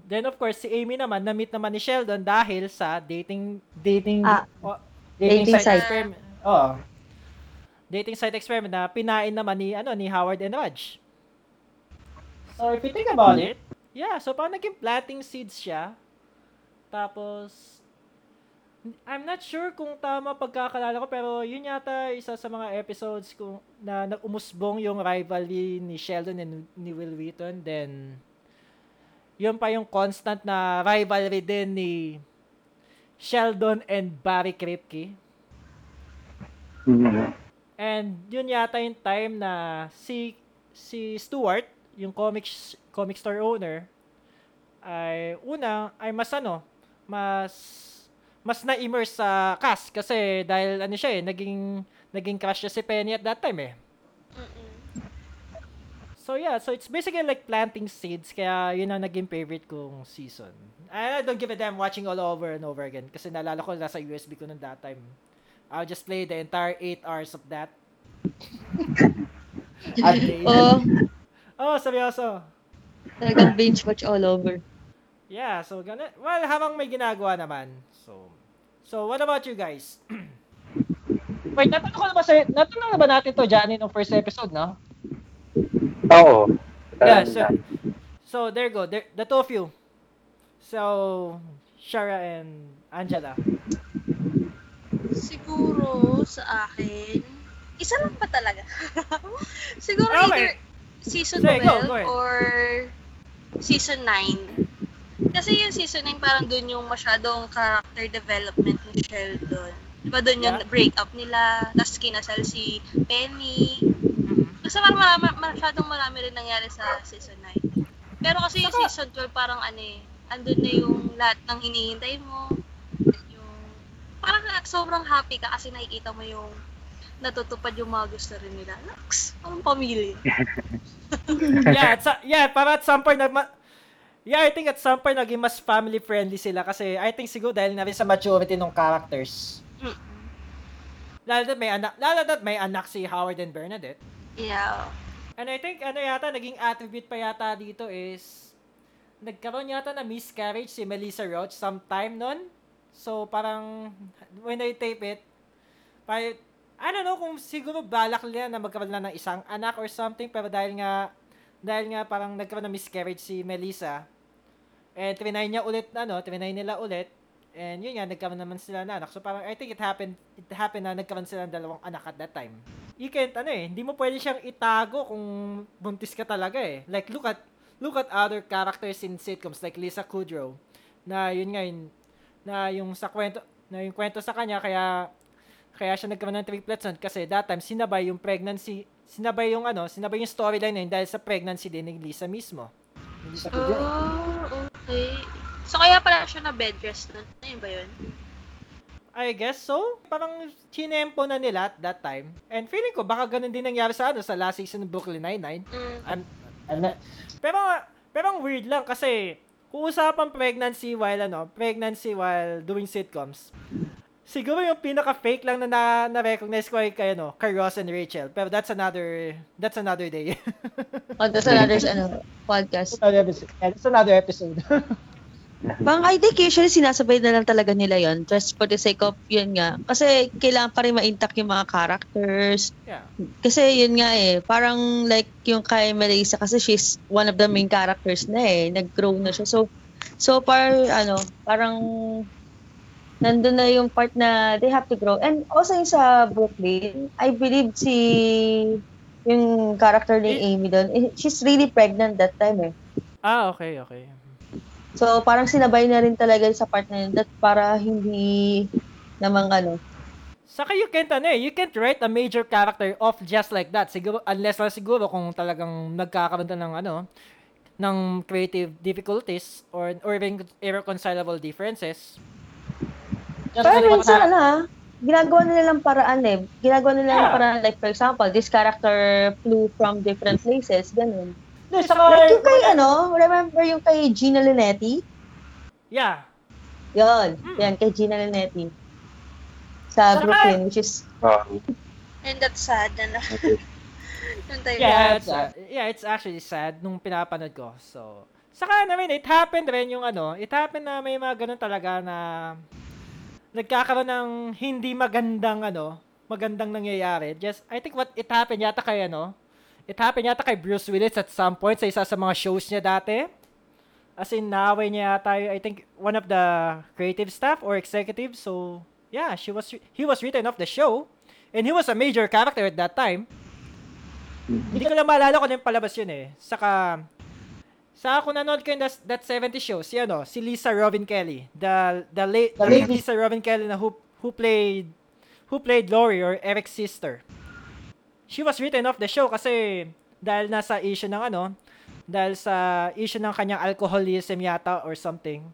[SPEAKER 1] then of course, si Amy naman, na-meet naman ni Sheldon dahil sa dating, dating,
[SPEAKER 4] Ah,
[SPEAKER 1] o-
[SPEAKER 4] dating site.
[SPEAKER 1] experiment. Oo. Dating site experiment na pinain naman ni, ano, ni Howard and Raj. So, if you think about it, yeah, so parang naging planting seeds siya. Tapos, I'm not sure kung tama pagkakalala ko, pero yun yata isa sa mga episodes kung, na nag-umusbong yung rivalry ni Sheldon and ni Will Wheaton. Then, yun pa yung constant na rivalry din ni Sheldon and Barry Kripke.
[SPEAKER 2] Mm.
[SPEAKER 1] And yun yata yung time na si si Stuart, yung comic comic store owner, ay una ay mas ano, mas mas na-immerse sa cast kasi dahil ano siya eh, naging naging crush siya si Penny at that time eh. So yeah, so it's basically like planting seeds kaya yun ang naging favorite kong season. I don't give a damn watching all over and over again kasi naalala ko nasa USB ko nung that time. I'll just play the entire 8 hours of that.
[SPEAKER 4] Oh,
[SPEAKER 1] Oh, seryoso.
[SPEAKER 4] talagang binge watch all over.
[SPEAKER 1] Yeah, so ganun. Well, habang may ginagawa naman. So, what about you guys?
[SPEAKER 5] Wait, natanong ko na ba sa, natanong na ba natin to, Johnny, nung first episode, no?
[SPEAKER 2] Oo.
[SPEAKER 1] Yeah, so, so there you go. There, the two of you. So, Shara and Angela.
[SPEAKER 3] Siguro sa akin, isa lang pa talaga. Siguro
[SPEAKER 1] Okay.
[SPEAKER 3] either season
[SPEAKER 1] Sige,
[SPEAKER 3] 12
[SPEAKER 1] go, go
[SPEAKER 3] or season 9. Kasi yung season 9 parang dun yung masyadong character development ni Sheldon. Diba dun yung
[SPEAKER 1] Yeah.
[SPEAKER 3] breakup nila, tapos kinasal si Penny. Kasi parang marami, masyadong marami rin nangyari sa season 9. Pero kasi yung season 12 parang ano eh, andun na yung lahat ng hinihintay mo. Yung, parang sobrang happy ka kasi nakikita mo yung natutupad yung mga gusto rin nila. Naks, parang pamilya.
[SPEAKER 1] yeah, at sa, yeah, para at some point, nagma- yeah, I think at some point, naging mas family friendly sila kasi I think siguro dahil na rin sa maturity ng characters.
[SPEAKER 3] Mm.
[SPEAKER 1] Lalo na may anak, lalo na may anak si Howard and Bernadette.
[SPEAKER 3] Yeah.
[SPEAKER 1] And I think, ano yata, naging attribute pa yata dito is, nagkaroon yata na miscarriage si Melissa Roach sometime nun. So, parang, when I tape it, parang, I don't know kung siguro balak nila na magkaroon na ng isang anak or something, pero dahil nga, dahil nga parang nagkaroon ng miscarriage si Melissa, and trinay niya ulit, ano, trinay nila ulit, and yun nga, nagkaroon naman sila ng anak. So, parang, I think it happened, it happened na nagkaroon sila ng dalawang anak at that time you can't, ano eh, hindi mo pwede siyang itago kung buntis ka talaga eh. Like, look at, look at other characters in sitcoms like Lisa Kudrow, na yun nga yun, na yung sa kwento, na yung kwento sa kanya, kaya, kaya siya nagkaroon ng triplets nun, kasi that time, sinabay yung pregnancy, sinabay yung ano, sinabay yung storyline na yun dahil sa pregnancy din ni Lisa mismo. Lisa Kudrow.
[SPEAKER 3] Oh, okay. So, kaya pala siya na bed rest nun. Ano ba yun?
[SPEAKER 1] I guess so. Parang chinempo na nila at that time. And feeling ko, baka ganun din nangyari sa ano, sa last season ng Brooklyn Nine-Nine.
[SPEAKER 3] Mm.
[SPEAKER 1] I'm, I'm not- pero pero ang weird lang kasi kung usapan pregnancy while ano, pregnancy while doing sitcoms. Siguro yung pinaka fake lang na na, na-recognize ko ay kay ano, kay Ross and Rachel. Pero that's another that's another day.
[SPEAKER 4] Oh, that's another ano, podcast.
[SPEAKER 5] Another episode. Yeah, That's another episode.
[SPEAKER 4] Bang I think usually sinasabay na lang talaga nila yon just for the sake of yun nga. Kasi kailangan pa rin ma-intact yung mga characters.
[SPEAKER 1] yeah.
[SPEAKER 4] Kasi yun nga eh, parang like yung kay Melissa kasi she's one of the main characters na eh. Nag-grow na siya. So, so par, ano, parang nandun na yung part na they have to grow. And also yung sa Brooklyn, I believe si yung character ni Amy doon, eh, she's really pregnant that time eh.
[SPEAKER 1] Ah, okay, okay.
[SPEAKER 4] So, parang sinabay na rin talaga sa part na yun that para hindi namang ano.
[SPEAKER 1] Saka you can't, ano eh, you can't write a major character off just like that. Siguro, unless lang siguro kung talagang nagkakaroon na ng ano, ng creative difficulties or or irreconcilable differences.
[SPEAKER 4] Pero minsan ano ha, ginagawa nila lang paraan eh. Ginagawa nila lang
[SPEAKER 5] Yeah.
[SPEAKER 4] paraan like for example, this character flew from different places, ganun.
[SPEAKER 5] Hindi, saka,
[SPEAKER 4] Like yung kay ano, remember yung kay Gina Linetti?
[SPEAKER 1] Yeah.
[SPEAKER 4] Yun,
[SPEAKER 1] Hmm.
[SPEAKER 4] yan, kay Gina Linetti. Sa
[SPEAKER 5] Saka-
[SPEAKER 4] Brooklyn, which is,
[SPEAKER 2] Oh,
[SPEAKER 3] And that's sad na time
[SPEAKER 5] Yeah.
[SPEAKER 1] Yeah, it's, uh, yeah, it's actually sad nung pinapanood ko. So, saka naman, it happened rin yung ano, it happened na may mga ganun talaga na nagkakaroon ng hindi magandang ano, magandang nangyayari. Just, I think what it happened yata kay ano, it happened yata kay Bruce Willis at some point sa isa sa mga shows niya dati. As in, naaway niya yata, I think, one of the creative staff or executives. So, yeah, she was, he was written off the show. And he was a major character at that time. Hindi ko lang maalala kung ano yung palabas yun eh. Saka, sa ako nanood ko yung that, that 70 show, si ano, si Lisa Robin Kelly. The, the late,
[SPEAKER 5] The
[SPEAKER 1] late. Lisa Robin Kelly na who, who played, who played Lori or Eric's sister. She was written off the show kasi dahil nasa issue ng ano, dahil sa issue ng kanyang alcoholism yata or something.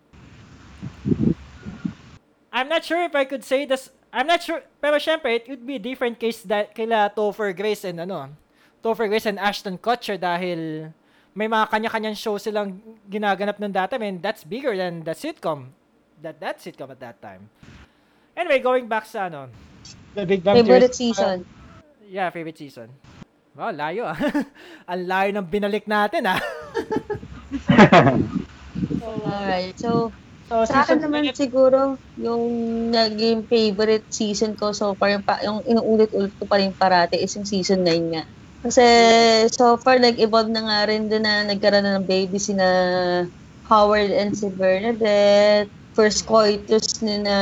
[SPEAKER 1] I'm not sure if I could say this. I'm not sure. Pero syempre, it would be different case that kila Topher Grace and ano, Topher Grace and Ashton Kutcher dahil may mga kanya-kanyang show silang ginaganap ng dati. I mean, that's bigger than the sitcom. That that sitcom at that time. Anyway, going back sa ano,
[SPEAKER 5] the Big Bang
[SPEAKER 4] favorite
[SPEAKER 5] Theory.
[SPEAKER 4] season.
[SPEAKER 1] yeah, favorite season. Wow, layo ah. Ang layo ng binalik natin ah.
[SPEAKER 4] Alright, so,
[SPEAKER 5] So,
[SPEAKER 4] sa akin
[SPEAKER 5] season
[SPEAKER 4] naman siguro, yung naging favorite season ko so far, yung, pa, yung inuulit-ulit ko pa rin parati is yung season 9 nga. Kasi so far, nag-evolve na nga rin doon na nagkaroon na ng baby sina Howard and si Bernadette. First coitus ni na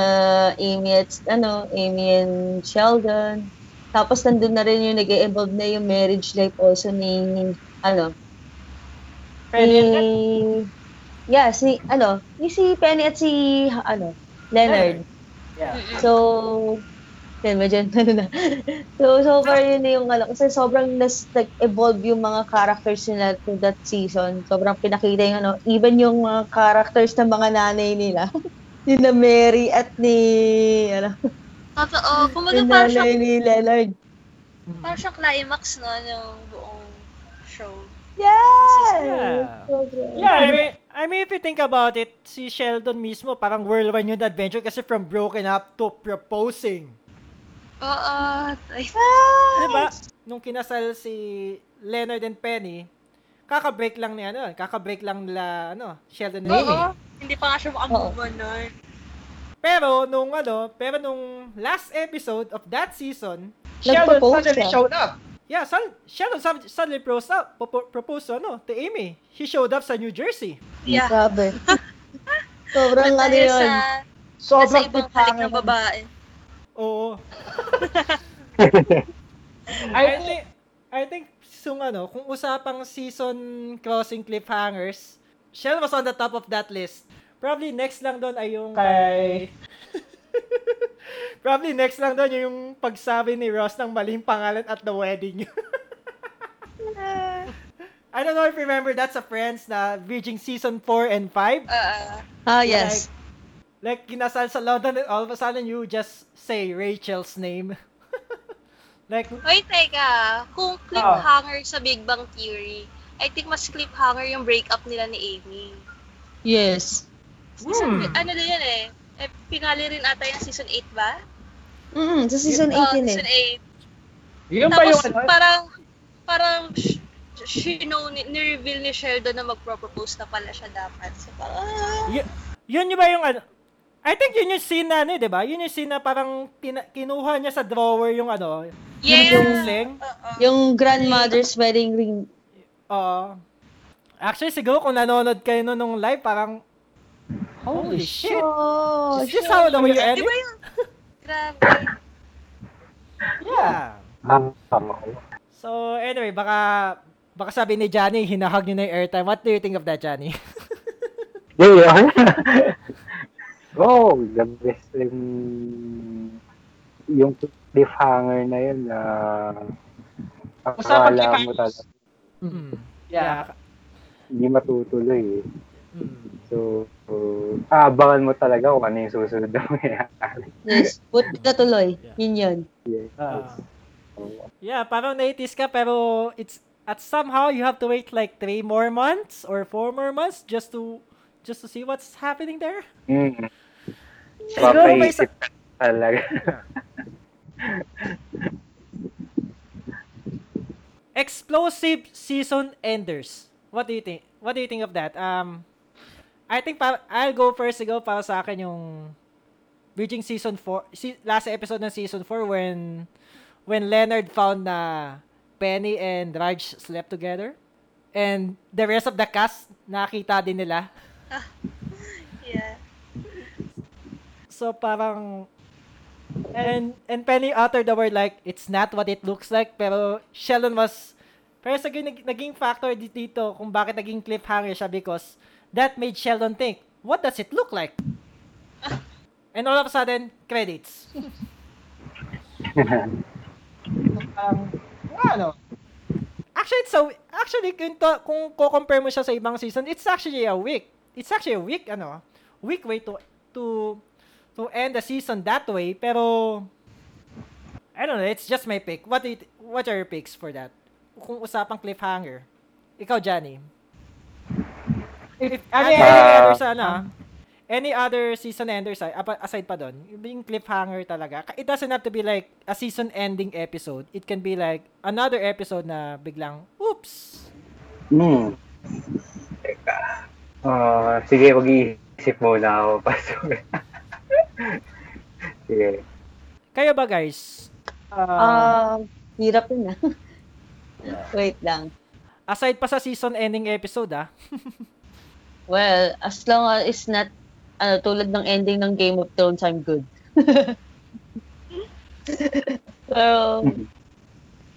[SPEAKER 4] Amy at, ano, Amy and Sheldon. Tapos nandun na rin yung nag-evolve na yung marriage life also ni, ano, ni- Yeah, si ano, ni si Penny at si ano, Leonard.
[SPEAKER 5] Yeah.
[SPEAKER 4] So, yun, medyo ano na. So, so far yun na yung ano, kasi sobrang nas, nag-evolve yung mga characters nila to that season. Sobrang pinakita yung ano, even yung mga characters ng mga nanay nila. Ni na Mary at ni, ano,
[SPEAKER 3] Totoo. Kumbaga
[SPEAKER 4] yung
[SPEAKER 3] parang
[SPEAKER 4] nanay
[SPEAKER 3] siyang,
[SPEAKER 4] ni Leonard.
[SPEAKER 3] parang siyang climax no, yung buong show.
[SPEAKER 4] Yeah!
[SPEAKER 1] Yeah. Yeah, I mean, I mean, if you think about it, si Sheldon mismo parang whirlwind yung adventure kasi from broken up to proposing.
[SPEAKER 3] Oo. Ay,
[SPEAKER 1] Di ba? Nung kinasal si Leonard and Penny, kaka-break lang ni ano, kaka-break lang nila ano, Sheldon and Amy.
[SPEAKER 3] Oo. Hindi pa nga siya makamove on nun.
[SPEAKER 1] Pero nung ano, pero nung last episode of that season,
[SPEAKER 5] Sheldon suddenly
[SPEAKER 4] siya.
[SPEAKER 5] showed up.
[SPEAKER 1] yeah, Sal- Sheldon sud- suddenly proposed up, popo- proposed to, ano, to Amy. He showed up sa New Jersey.
[SPEAKER 3] Yeah.
[SPEAKER 4] Grabe. Sobrang ano
[SPEAKER 3] Dahil
[SPEAKER 4] yun.
[SPEAKER 3] sa,
[SPEAKER 5] Sobrang
[SPEAKER 3] ibang halik ng babae.
[SPEAKER 1] Oo. I think I think sung ano, kung usapang season crossing cliffhangers, Shell was on the top of that list. Probably next lang doon ay yung
[SPEAKER 5] Kay-
[SPEAKER 1] Probably next lang doon yung pagsabi ni Ross ng maling pangalan at the wedding. I don't know if you remember that's a Friends na Virgin season 4 and 5.
[SPEAKER 3] Ah,
[SPEAKER 4] Ah, yes.
[SPEAKER 1] Like kinasal sa London and all of a sudden you just say Rachel's name. like
[SPEAKER 3] Wait, teka. Kung cliffhanger sa Big Bang Theory, I think mas cliffhanger yung breakup nila ni Amy.
[SPEAKER 4] Yes.
[SPEAKER 3] Season,
[SPEAKER 1] Hmm.
[SPEAKER 3] Ano din yan eh. eh finale rin ata yung season 8 ba?
[SPEAKER 4] Mm, sa season
[SPEAKER 3] Oo,
[SPEAKER 4] 18 eh.
[SPEAKER 3] season 8.
[SPEAKER 5] Yun pa yung
[SPEAKER 3] Tapos
[SPEAKER 5] ano,
[SPEAKER 3] parang, parang, sh- sh- you know, ni- ni-reveal ni Sheldon na magpropose na pala siya dapat. So parang, ah,
[SPEAKER 1] Y- yun yung ba yung ano? I think yun yung scene na ano, eh, 'di ba? Yun yung scene na parang tina- kinuha niya sa drawer yung ano,
[SPEAKER 3] yeah.
[SPEAKER 1] yung sing.
[SPEAKER 3] Oo.
[SPEAKER 4] Yung grandmother's wedding ring.
[SPEAKER 1] Oo. actually siguro kung nanonood kayo nun nung live, parang Holy shit!
[SPEAKER 4] Oh,
[SPEAKER 1] Is this how the way you
[SPEAKER 3] Di
[SPEAKER 1] edit?
[SPEAKER 3] ba yun? Grabe.
[SPEAKER 1] Yeah.
[SPEAKER 2] Ah.
[SPEAKER 1] So, anyway, baka baka sabi ni Johnny, hinahag niyo na yung airtime. What do you think of that, Johnny?
[SPEAKER 2] Yeah, oh, the best yung yung cliffhanger na yun na
[SPEAKER 5] Usapan
[SPEAKER 2] akala mo talaga
[SPEAKER 1] Mm.
[SPEAKER 5] Yeah.
[SPEAKER 2] hindi matutuloy. eh.
[SPEAKER 1] Mm.
[SPEAKER 2] So, uh, aabangan mo talaga kung ano yung susunod na mangyayari.
[SPEAKER 4] Yes, put na tuloy. Yun yun.
[SPEAKER 2] Yes.
[SPEAKER 1] Ah.
[SPEAKER 2] So,
[SPEAKER 1] Yeah, parang naitis ka pero it's at somehow you have to wait like three more months or four more months just to just to see what's happening there.
[SPEAKER 2] mm. Papaisip ka talaga.
[SPEAKER 1] Explosive season enders. What do you think? What do you think of that? Um I think pa I'll go first go para sa akin yung Bridging season 4, si, last episode ng season 4 when when Leonard found na Penny and Raj slept together and the rest of the cast nakita din nila. So parang and and Penny uttered the word like it's not what it looks like. Pero Sheldon was pero sa naging, naging factor di- dito kung bakit naging cliffhanger siya because that made Sheldon think what does it look like? And all of a sudden credits.
[SPEAKER 5] Um, ano?
[SPEAKER 1] actually it's so actually kung, to, kung ko-compare mo siya sa ibang season it's actually a week. It's actually a week ano week way to to to end the season that way pero I don't know it's just my pick what th- what are your picks for that kung usapang cliffhanger ikaw Johnny
[SPEAKER 5] If,
[SPEAKER 1] ano
[SPEAKER 5] ano
[SPEAKER 1] any, any
[SPEAKER 2] Ah.
[SPEAKER 1] other sana any other season enders aside, aside pa doon yung cliffhanger talaga it doesn't have to be like a season ending episode it can be like another episode na biglang oops
[SPEAKER 2] Hmm. Teka. Ah, sige, mag-iisip muna ako. Pasok. sige.
[SPEAKER 1] Kayo ba guys?
[SPEAKER 5] Ah,
[SPEAKER 4] Ah, hirap yun ah. Wait lang.
[SPEAKER 1] Aside pa sa season ending episode ah.
[SPEAKER 4] Well, as long as it's not ano, tulad ng ending ng Game of Thrones, I'm good.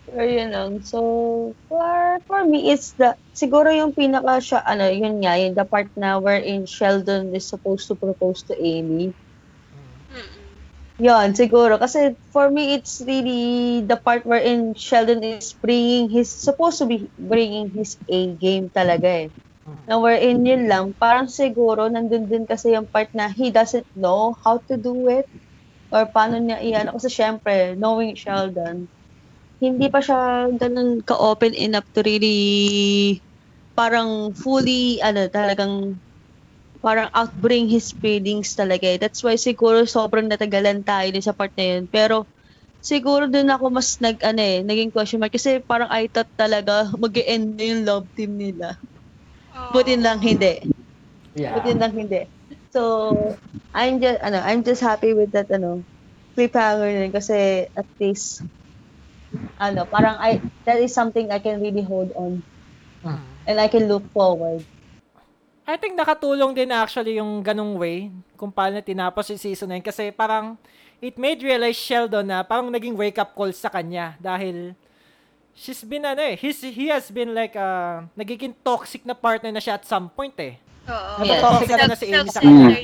[SPEAKER 4] pero yun lang. So, for, for me, it's the, siguro yung pinaka siya, ano, yun nga, yung the part na wherein Sheldon is supposed to propose to Amy. Yun, siguro. Kasi for me, it's really the part wherein Sheldon is bringing his, supposed to be bringing his A game talaga eh. Na wherein yun lang, parang siguro nandun din kasi yung part na he doesn't know how to do it or paano niya iyan. Kasi syempre, knowing Sheldon, hindi pa siya ganun ka-open enough to really parang fully, ano, talagang parang outbring his feelings talaga eh. That's why siguro sobrang natagalan tayo din sa part na yun. Pero siguro dun ako mas nag, ano eh, naging question mark. Kasi parang I thought talaga mag end na yung love team nila.
[SPEAKER 3] Oh.
[SPEAKER 4] Butin lang hindi.
[SPEAKER 5] yeah.
[SPEAKER 4] Butin lang hindi. So, I'm just, ano, I'm just happy with that, ano, cliffhanger din kasi at least, ano, parang I, that is something I can really hold on. And I can look forward.
[SPEAKER 1] I think nakatulong din actually yung ganung way kung paano tinapos yung season 9 kasi parang it made realize Sheldon na parang naging wake up call sa kanya dahil she's been ano eh, he's, he has been like uh, nagiging toxic na partner na siya at some point eh.
[SPEAKER 3] Oo.
[SPEAKER 4] Yes.
[SPEAKER 1] Toxic na na si Amy sa
[SPEAKER 2] kanya.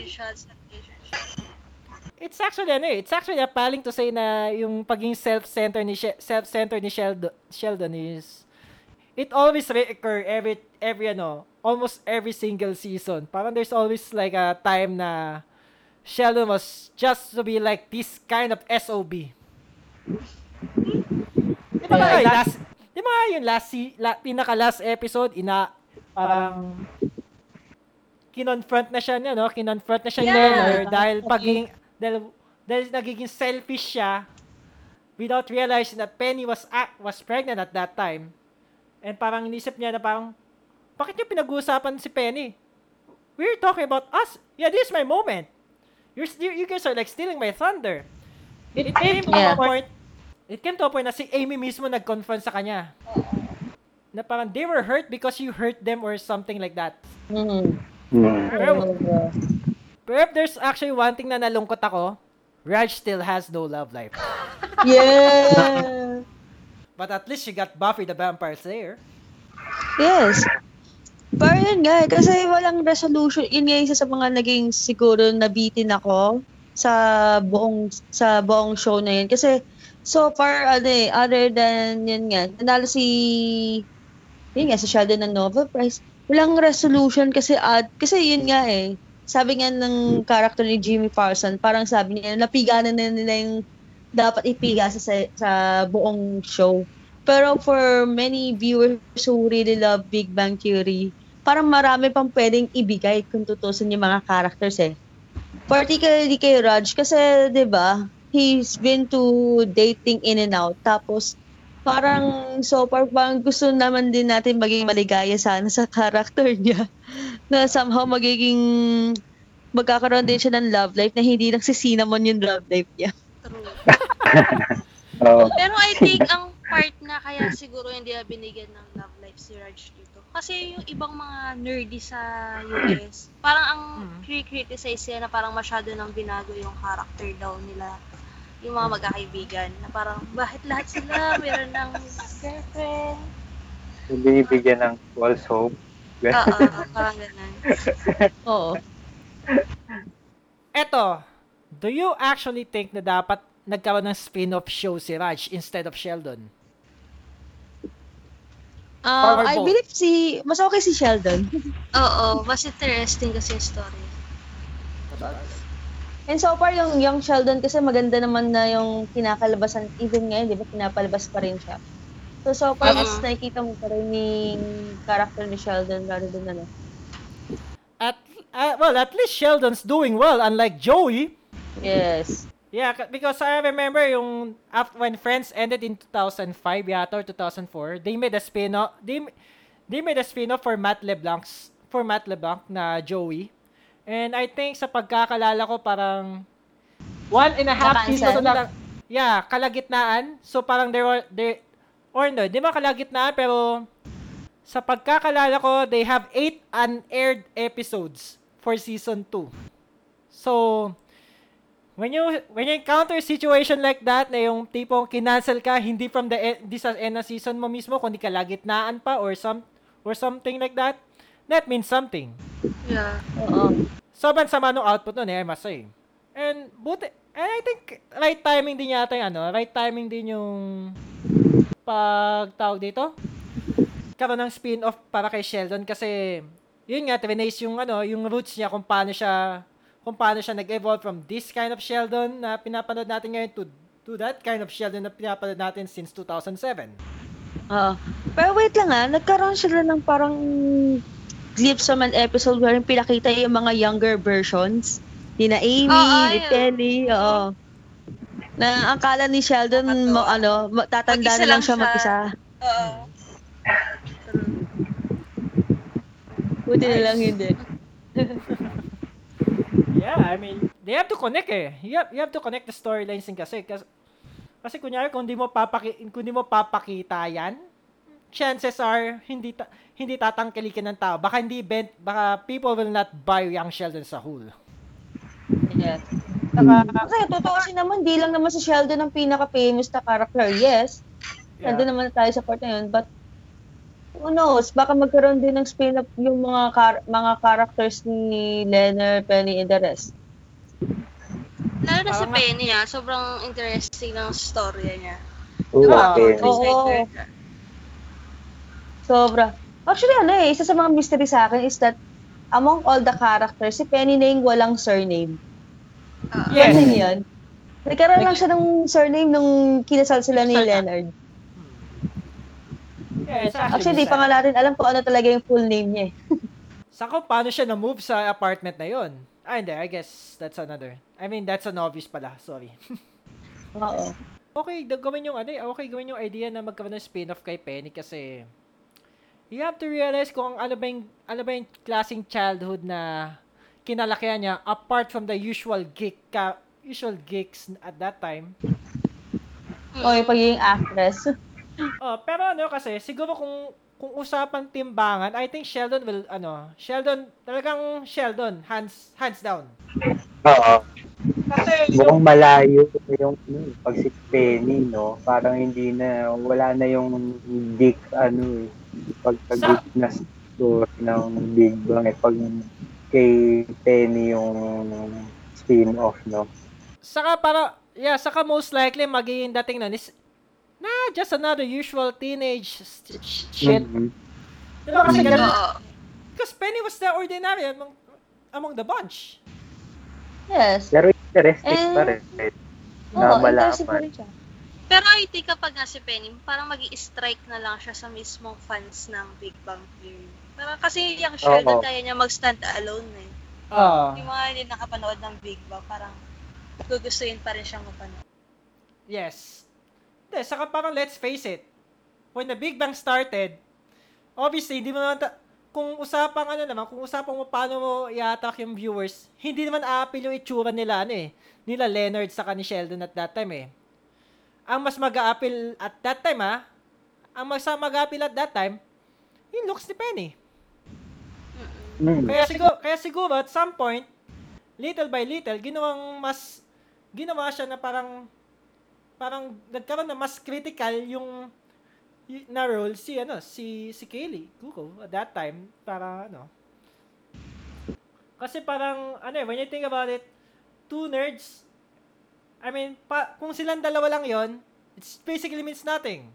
[SPEAKER 1] It's actually ano eh, it's actually appealing to say na yung pagiging self-centered ni She- self-centered ni Sheldon, Sheldon is it always reoccur every every ano, almost every single season. Parang there's always like a time na Sheldon was just to be like this kind of SOB. Di ba yung last, di ba yung last, la, pinaka last episode, ina, parang, kinonfront na siya niya, no? Kinonfront na siya
[SPEAKER 3] Yeah.
[SPEAKER 1] Leonard dahil pagiging, dahil, dahil nagiging selfish siya without realizing that Penny was act, was pregnant at that time. And parang inisip niya na parang, bakit niyo pinag-uusapan si Penny? We're talking about us. Yeah, this is my moment. You're, you, you guys are like stealing my thunder. It came to a
[SPEAKER 4] Yeah.
[SPEAKER 1] point, it came to a point na si Amy mismo nag-confront sa kanya. Na parang they were hurt because you hurt them or something like that.
[SPEAKER 4] Mm.
[SPEAKER 2] Hmm.
[SPEAKER 1] Pero, Pero if there's actually one thing na nalungkot ako, Raj still has no love life.
[SPEAKER 4] Yeah.
[SPEAKER 1] But at least she got Buffy the Vampire Slayer.
[SPEAKER 4] Yes. Pero yun nga, eh, kasi walang resolution. Yun nga isa sa mga naging siguro nabitin ako sa buong sa buong show na yun. Kasi so far, ano eh, other than yun nga, nanalo si yun nga, si Sheldon ng Nobel Prize. Walang resolution kasi at kasi yun nga eh. Sabi nga ng character ni Jimmy Parson, parang sabi niya, napiganan na nila yung dapat ipiga sa, sa buong show. Pero for many viewers who really love Big Bang Theory, parang marami pang pwedeng ibigay kung tutusin yung mga characters eh. Particularly kay Raj, kasi 'di ba he's been to dating in and out. Tapos, parang so far, parang gusto naman din natin maging maligaya sana sa character niya. Na somehow magiging magkakaroon din siya ng love life na hindi lang si Cinnamon yung love life niya.
[SPEAKER 3] True.
[SPEAKER 2] Oo.
[SPEAKER 3] Pero I think ang part na kaya siguro hindi na binigyan ng love life si Raj. Kasi yung ibang mga nerdy sa US, parang ang
[SPEAKER 1] Mhm.
[SPEAKER 3] criticize sila na parang masyado nang binago yung character daw nila yung mga magkakaibigan na parang bakit lahat sila meron ng girlfriend
[SPEAKER 2] Binibigyan ng false hope.
[SPEAKER 3] oo parang ganun
[SPEAKER 4] Oo.
[SPEAKER 1] Eto, do you actually think na dapat nagkaroon ng spin-off show si Raj instead of Sheldon? Or
[SPEAKER 4] I believe si, mas okay si Sheldon.
[SPEAKER 3] oo mas interesting kasi yung story
[SPEAKER 4] And so far, yung young Sheldon kasi maganda naman na yung kinakalabasan, even ngayon, di ba, pinapalabas pa rin siya. So, so far, mas
[SPEAKER 3] Mhm.
[SPEAKER 4] nakikita mo pa rin yung character ni Sheldon rather than ano.
[SPEAKER 1] At, uh, well, at least Sheldon's doing well, unlike Joey.
[SPEAKER 4] Yes.
[SPEAKER 1] Yeah, because I remember yung after when Friends ended in 2005 yata or 2004, they made a spin-off. They they made a spin-off for Matt LeBlanc's for Matt LeBlanc na Joey. And I think sa pagkakalala ko parang
[SPEAKER 5] One and a half season
[SPEAKER 1] so
[SPEAKER 5] lang.
[SPEAKER 1] lang, yeah, kalagitnaan. So parang there were there or no, di ba kalagitnaan pero sa pagkakalala ko, they have eight unaired episodes for season 2. So, when you when you encounter a situation like that na yung tipong kinancel ka hindi from the e- hindi sa end na season mo mismo kundi kalagitnaan pa or some or something like that that means something.
[SPEAKER 3] Yeah.
[SPEAKER 4] Oo.
[SPEAKER 1] sobrang sama ng output nun eh I must say and buti and I think right timing din yata yung ano right timing din yung pag tawag dito? Karoon ng spin-off para kay Sheldon kasi yun nga trinace yung ano yung roots niya kung paano siya kung paano siya nag-evolve from this kind of Sheldon na pinapanood natin ngayon to to that kind of Sheldon na pinapanood natin since 2007.
[SPEAKER 4] Oo. Pero wait lang ah, nagkaroon sila ng parang glimpse of an episode wherein pinakita yung mga younger versions. Ni na Amy,
[SPEAKER 3] Oo,
[SPEAKER 4] ni
[SPEAKER 3] ayun.
[SPEAKER 4] Penny, oo. Na ang akala ni Sheldon,
[SPEAKER 3] Nakakatuwa.
[SPEAKER 4] mo, ano, ma- tatanda
[SPEAKER 3] Mag-isa
[SPEAKER 4] na lang
[SPEAKER 3] lang
[SPEAKER 4] siya
[SPEAKER 3] siya.
[SPEAKER 4] mag-isa.
[SPEAKER 3] oo
[SPEAKER 4] Buti na lang hindi.
[SPEAKER 1] Yeah, I mean, they have to connect eh. You have, you have to connect the storylines din kasi. Kasi, kasi kunyari, kung di mo, papaki, kung di mo papakita yan, chances are, hindi ta, hindi tatangkilikin ng tao. Baka hindi bent, baka people will not buy Young Sheldon sa whole.
[SPEAKER 4] Yes. Saka, kasi totoo kasi naman, di lang naman si Sheldon ang pinaka-famous na character. Yes,
[SPEAKER 1] Yeah.
[SPEAKER 4] nandun naman tayo sa part na yun. But, who knows, baka magkaroon din ng spin-off yung mga char- mga characters ni Leonard, Penny, and the rest.
[SPEAKER 3] lalo na si Penny ah sobrang interesting ng story niya
[SPEAKER 2] Oo,
[SPEAKER 5] Ah,
[SPEAKER 2] okay.
[SPEAKER 4] oo. Sobra. Actually, ano eh, isa sa mga mystery sa akin is that among all the characters, si Penny na yung walang surname.
[SPEAKER 3] Ah,
[SPEAKER 1] Yes.
[SPEAKER 4] Ano yun? Nagkaroon lang siya ng surname nung kinasal sila ni Leonard.
[SPEAKER 1] Yeah, it's
[SPEAKER 4] Actually, di pa nga natin alam kung ano talaga yung full name niya eh.
[SPEAKER 1] Sa kung paano siya na-move sa apartment na yon. Ah, hindi. I guess that's another. I mean, that's an obvious pala. Sorry.
[SPEAKER 4] Oo.
[SPEAKER 1] okay, gawin yung ano eh, okay gawin yung idea na magkaroon ng spin-off kay Penny kasi you have to realize kung ano ba yung, ano ba yung klaseng childhood na kinalakihan niya apart from the usual geek ka, usual geeks at that time.
[SPEAKER 4] O yung pagiging actress.
[SPEAKER 1] Oh, pero ano kasi siguro kung kung usapan timbangan, I think Sheldon will, ano, Sheldon, talagang Sheldon, hands, hands down.
[SPEAKER 2] Oo.
[SPEAKER 5] Kasi yung,
[SPEAKER 2] Mukhang malayo yung ano, pag si Penny, no? Parang hindi na, wala na yung dick, ano eh. Pagka-dick na story ng Big Bang. Eh, pag kay Penny yung spin-off, no?
[SPEAKER 1] Saka para, yeah, saka most likely magiging dating nun is, nah, just another usual teenage st- sh- shit.
[SPEAKER 2] Mhm.
[SPEAKER 1] Di ba kasi ganun?
[SPEAKER 3] Oo.
[SPEAKER 1] Because Penny was the ordinary among, among the bunch.
[SPEAKER 4] Yes.
[SPEAKER 2] Pero interesting
[SPEAKER 4] Eh,
[SPEAKER 2] pa rin.
[SPEAKER 4] Oo,
[SPEAKER 2] Na
[SPEAKER 4] interesting pa
[SPEAKER 2] malaman.
[SPEAKER 4] rin siya.
[SPEAKER 3] Pero I think kapag nga si Penny, parang mag strike na lang siya sa mismong fans ng Big Bang Theory. Parang kasi yung Sheldon,
[SPEAKER 2] Oo.
[SPEAKER 3] kaya niya mag-stand alone eh.
[SPEAKER 1] Ah.
[SPEAKER 3] Yung mga hindi nakapanood ng Big Bang, parang gugustuhin pa rin siyang mapanood.
[SPEAKER 1] Yes. Hindi, saka parang let's face it. When the Big Bang started, obviously, hindi mo naman, ta- kung usapang ano naman, kung usapang mo paano mo i-attack yung viewers, hindi naman aapil yung itsura nila, ano eh, nila Leonard saka ni Sheldon at that time eh. Ang mas mag-aapil at that time ah, ang mas mag-aapil at that time, yung looks ni Penny.
[SPEAKER 2] Mm.
[SPEAKER 1] Kaya siguro, kaya siguro at some point, little by little, ginawang mas, ginawa siya na parang, parang nagkaroon na mas critical yung, y- na role si, ano, si, si Kaylee, Kuko, at that time, para, ano, kasi parang, ano eh, when you think about it, two nerds, I mean, pa, kung silang dalawa lang yon it basically means nothing.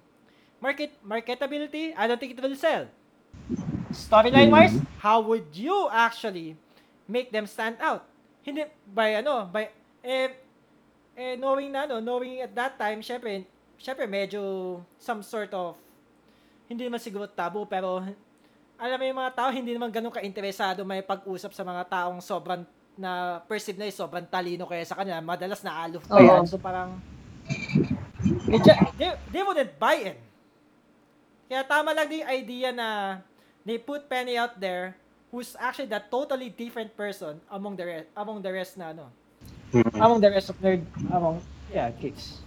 [SPEAKER 1] Market, marketability, I don't think it will sell. Storyline wise, how would you actually make them stand out? Hindi by ano, by eh eh knowing na ano, knowing at that time, syempre, syempre medyo some sort of hindi naman siguro tabu pero alam mo yung mga tao hindi naman ganun ka-interesado may pag-usap sa mga taong sobrang na perceive na eh, sobrang talino kaya sa kanila. Madalas na aloof pa yan. So parang they, they, they wouldn't buy in. Kaya tama lang din yung idea na they put Penny out there who's actually that totally different person among the rest among the rest na ano
[SPEAKER 2] Mhm.
[SPEAKER 1] among the rest of nerd among yeah kids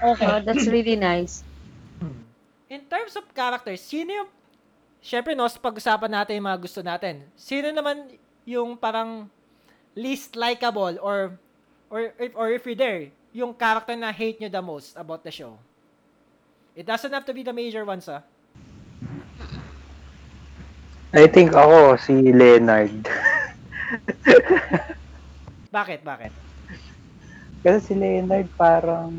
[SPEAKER 5] okay.
[SPEAKER 4] Oh, that's really nice.
[SPEAKER 1] in terms of characters sino yung syempre no sa pag-usapan natin yung mga gusto natin sino naman yung parang least likable or or if, or if you're there yung character na hate nyo the most about the show it doesn't have to be the major ones ah
[SPEAKER 2] I think ako, si Leonard.
[SPEAKER 1] bakit bakit
[SPEAKER 2] Kasi si Leonard parang,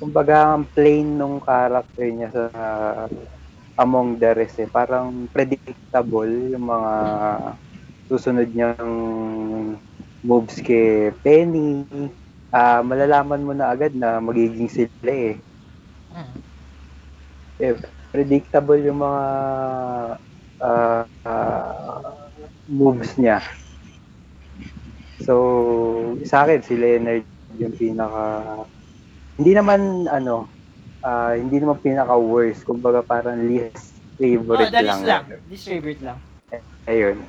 [SPEAKER 2] kumbaga, ang plain nung character niya sa Among the Rest eh. Parang predictable yung mga susunod niyang moves kay Penny. Ah, malalaman mo na agad na magiging sila eh. eh, predictable yung mga ah, ah, moves niya. So, sa akin, si Leonard yung pinaka... Hindi naman, ano, ah, hindi naman pinaka worst. Kumbaga parang least
[SPEAKER 1] oh,
[SPEAKER 2] favorite
[SPEAKER 1] that
[SPEAKER 2] lang.
[SPEAKER 1] is lang this favorite lang
[SPEAKER 2] Ayun.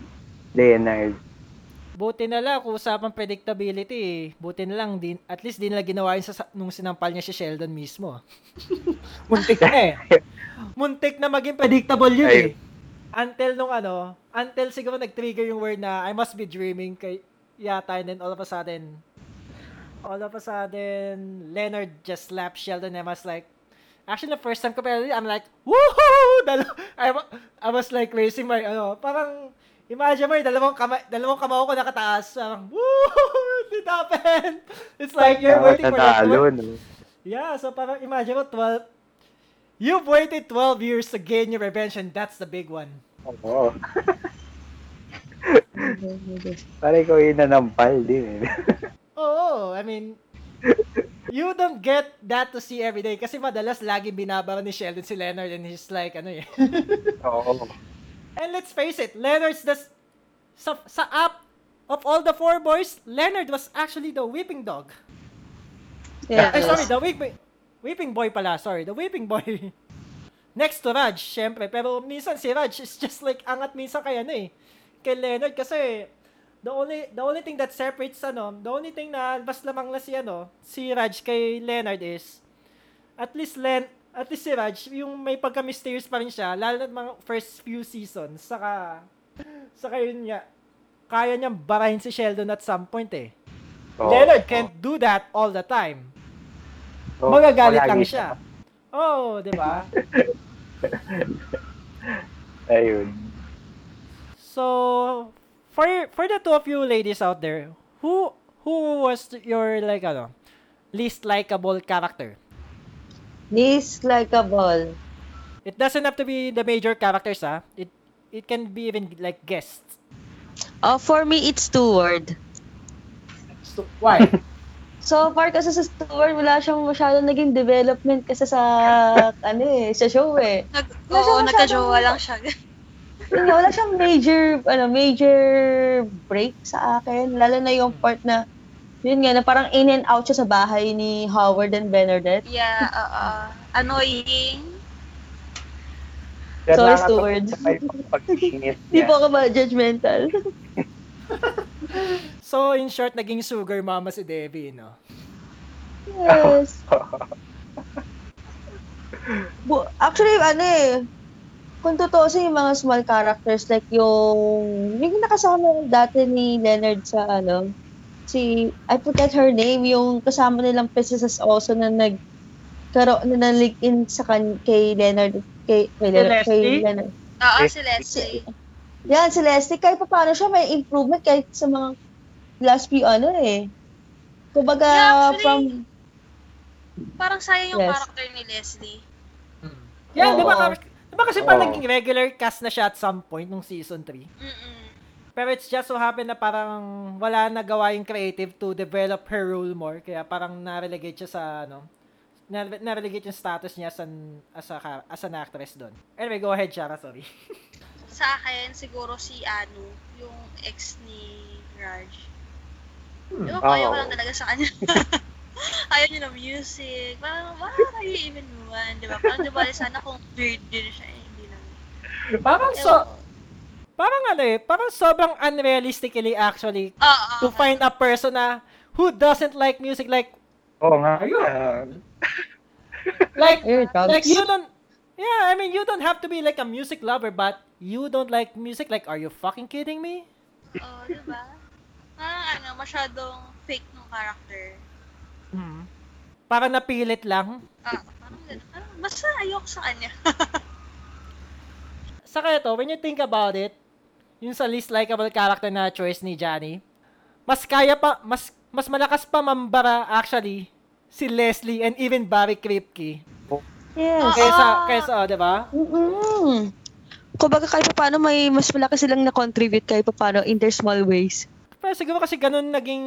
[SPEAKER 2] Leonard.
[SPEAKER 1] Buti na lang kung usapang predictability eh. Buti na lang, din, at least di nila ginawa yun sa, nung sinampal niya si Sheldon mismo. Muntik na eh. Muntik na maging predictable yun eh. Until nung ano, until siguro nag-trigger yung word na I must be dreaming kay yata and then all of a sudden all of a sudden Leonard just slapped Sheldon and I was like actually the first time ko pero I'm like woohoo I, I was like raising my ano parang imagine mo yung dalawang kamay dalawang kamao ko nakataas parang woohoo it happened it's like you're waiting for that
[SPEAKER 2] no?
[SPEAKER 1] Yeah, so parang imagine mo 12 You've waited 12 years to gain your revenge and that's the big one.
[SPEAKER 2] Oo. Parang ikaw yung nanampal din eh.
[SPEAKER 1] Oo, I mean, you don't get that to see every day kasi madalas lagi binabara ni Sheldon si Leonard and he's like, ano eh.
[SPEAKER 2] Oo.
[SPEAKER 1] and let's face it, Leonard's the, sa, sa app of all the four boys, Leonard was actually the whipping dog.
[SPEAKER 4] Yes.
[SPEAKER 1] Ay, sorry, the whipping, whipping boy pala, sorry, the whipping boy. Next to Raj, syempre. Pero minsan si Raj is just like angat minsan kay ano eh. Kay Leonard kasi the only the only thing that separates ano, the only thing na mas lamang na si ano, si Raj kay Leonard is at least Len at least si Raj, yung may pagka-mysterious pa rin siya, lalo na mga first few seasons, saka, saka yun nga, kaya niyang barahin si Sheldon at some point eh.
[SPEAKER 2] Oo.
[SPEAKER 1] Leonard can't do that all the time.
[SPEAKER 2] Oo,
[SPEAKER 1] Magagalit lang siya. Oo, oh, di ba?
[SPEAKER 2] Ayun.
[SPEAKER 1] So, for for the two of you ladies out there, who who was your like ano, least likable character?
[SPEAKER 4] Least likable.
[SPEAKER 1] It doesn't have to be the major characters, ah. It it can be even like guests.
[SPEAKER 4] Uh, for me, it's Stewart.
[SPEAKER 1] So, why?
[SPEAKER 4] So far kasi sa Stewart, wala siyang masyadong naging development kasi sa, ano eh, sa show eh.
[SPEAKER 3] Nag, oo, nagka-jowa lang siya.
[SPEAKER 4] Yun nga, wala siyang major, ano, major break sa akin. Lalo na yung part na, yun nga, na parang in and out siya sa bahay ni Howard and Bernadette.
[SPEAKER 3] yeah, oo. Annoying.
[SPEAKER 2] Kaya
[SPEAKER 4] Sorry, Stuart. Hindi po ako ma-judgmental.
[SPEAKER 1] so, in short, naging sugar mama si Debbie, no?
[SPEAKER 4] yes. Bu- Actually, ano eh, kung totoo yung mga small characters, like yung, yung nakasama dati ni Leonard sa ano, si, I forget her name, yung kasama nilang princess also na nag, karo, na nalik in sa kan, kay Leonard, kay, kay, Leonard, kay
[SPEAKER 5] Leslie?
[SPEAKER 4] Leonard.
[SPEAKER 3] Oo, si Leslie.
[SPEAKER 4] Yan, si Leslie, kahit pa paano siya, may improvement kahit sa mga last few ano eh. Kumbaga,
[SPEAKER 3] Yeah, actually,
[SPEAKER 4] from,
[SPEAKER 3] Parang sayang yung
[SPEAKER 4] Yes.
[SPEAKER 3] character ni Leslie.
[SPEAKER 1] Yeah, di ba,
[SPEAKER 4] Oo.
[SPEAKER 1] ka- di ba kasi pa
[SPEAKER 2] Oo.
[SPEAKER 1] naging regular cast na siya at some point nung season 3?
[SPEAKER 3] Mm-mm.
[SPEAKER 1] Pero it's just so happen na parang wala nagawa yung creative to develop her role more. Kaya parang na-relegate siya sa ano, na- na-relegate yung status niya as an, as, a, as an actress doon. Anyway, go ahead, Shara, sorry.
[SPEAKER 3] Sa akin, siguro si Anu, yung ex ni Raj.
[SPEAKER 1] Hmm.
[SPEAKER 3] Ewan ko, ayaw ko
[SPEAKER 2] Oo.
[SPEAKER 3] lang talaga sa kanya. ayaw niya ng music. Parang, why are you even one? Di ba? Parang di ba, sana kung weird din siya, eh, hindi lang.
[SPEAKER 1] Parang so, parang ano eh, parang sobrang unrealistically actually
[SPEAKER 3] Oo,
[SPEAKER 1] to find a person na who doesn't like music like
[SPEAKER 2] Oo nga.
[SPEAKER 1] Ayun. Like
[SPEAKER 4] comes.
[SPEAKER 1] like you don't yeah i mean you don't have to be like a music lover but you don't like music like are you fucking kidding me
[SPEAKER 3] Oo, di ba? Parang ano, masyadong fake nung character.
[SPEAKER 1] Hmm. parang napilit lang
[SPEAKER 3] Ah, parang. Parang, basta ayoko sa kanya.
[SPEAKER 1] saka ito when you think about it yung sa least likable character na choice ni Johnny mas kaya pa mas mas malakas pa mambara actually si Leslie and even Barry Kripke
[SPEAKER 4] yes.
[SPEAKER 1] kaysa
[SPEAKER 3] Ah.
[SPEAKER 1] kaysa oh, 'di ba
[SPEAKER 4] Mm-mm. Kumbaga kahit pa paano may mas malaki silang na-contribute kahit pa paano in their small ways.
[SPEAKER 1] Pero siguro kasi ganun naging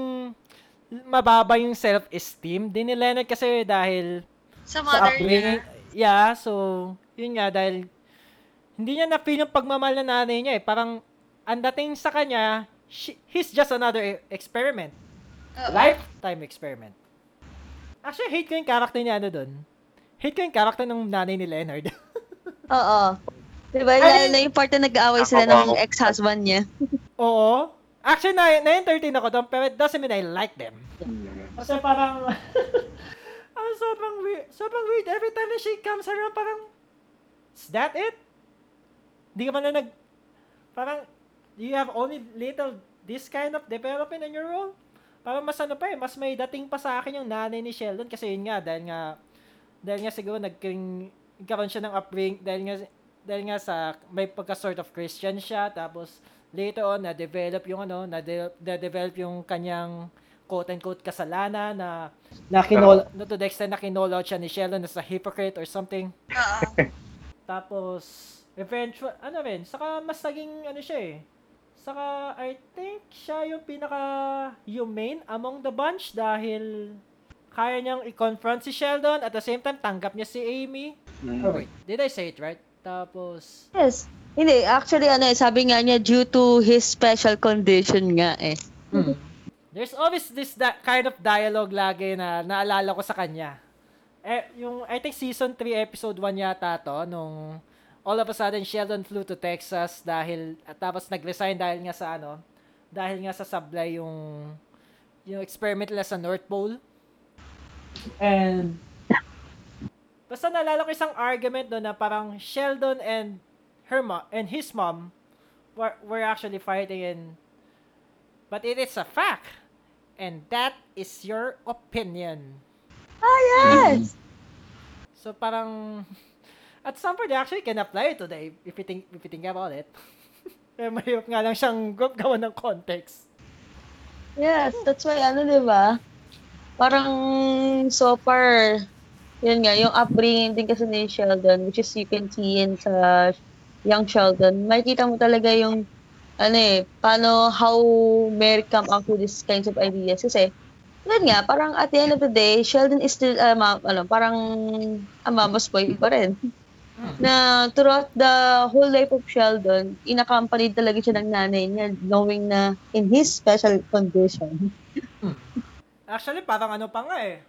[SPEAKER 1] mababa yung self-esteem din ni Leonard kasi dahil
[SPEAKER 3] sa
[SPEAKER 1] sa
[SPEAKER 3] mother
[SPEAKER 1] upbringing.
[SPEAKER 3] niya.
[SPEAKER 1] Yeah, so yun nga dahil hindi niya na-feel yung pagmamahal ng nanay niya eh. Parang ang dating sa kanya, she- he's just another e- experiment.
[SPEAKER 3] Oo.
[SPEAKER 1] Lifetime experiment. Actually, hate ko yung character niya ano dun. Hate ko yung character ng nanay ni Leonard.
[SPEAKER 4] Oo. Diba?
[SPEAKER 1] Ay-
[SPEAKER 4] Lalo na yung part na nag-aaway sila ng ex-husband niya.
[SPEAKER 1] Oo. Actually, na- na-entertain ako doon, pero it doesn't mean I like them. Kasi parang, ah, sobrang weird. Sobrang weird. Every time na she comes around, parang, is that it? Di ka man na nag, parang, you have only little this kind of development in your role? Parang mas ano pa eh, mas may dating pa sa akin yung nanay ni Sheldon kasi yun nga, dahil nga, dahil nga siguro nagkaroon siya ng upbringing, dahil nga, dahil nga sa, may pagka sort of Christian siya, tapos, later on, na-develop yung ano, na-de- na-develop yung kanyang quote-unquote kasalanan na na kinol na to the extent na kinol out siya ni Sheldon as a hypocrite or something.
[SPEAKER 3] Oo.
[SPEAKER 1] Tapos, eventual, ano rin, saka mas naging, ano siya eh, saka, I think, siya yung pinaka humane among the bunch dahil kaya niyang i-confront si Sheldon at the same time, tanggap niya si Amy.
[SPEAKER 2] mm.
[SPEAKER 1] Oh, wait, did I say it right? Tapos,
[SPEAKER 4] Yes. Hindi, actually, ano eh, sabi nga niya, due to his special condition nga eh.
[SPEAKER 1] There's always this that kind of dialogue lagi na naalala ko sa kanya. Eh, yung, I think season 3 episode 1 yata to, nung all of a sudden Sheldon flew to Texas dahil, at tapos nag-resign dahil nga sa ano, dahil nga sa sablay yung, yung experiment nila sa North Pole. And, Basta naalala ko isang argument doon na parang Sheldon and her mo- and his mom were, were actually fighting and but it is a fact and that is your opinion.
[SPEAKER 4] Ah, yes!
[SPEAKER 1] So parang at some point they actually can apply it today if you think if you think about it. Pero mahirap nga lang siyang gaw- gawan ng context.
[SPEAKER 4] Yes, that's why, ano, di ba? Parang so far, yun nga, yung upbringing din kasi ni Sheldon, which is you can see in sa young Sheldon, makikita mo talaga yung, ano eh, paano, how Mary come up with these kinds of ideas. Kasi, yun nga, parang at the end of the day, Sheldon is still, uh, ma- ano, parang a mama's boy pa rin. na throughout the whole life of Sheldon, inaccompanied talaga siya ng nanay niya, knowing na in his special condition.
[SPEAKER 1] Actually, parang ano pa nga eh.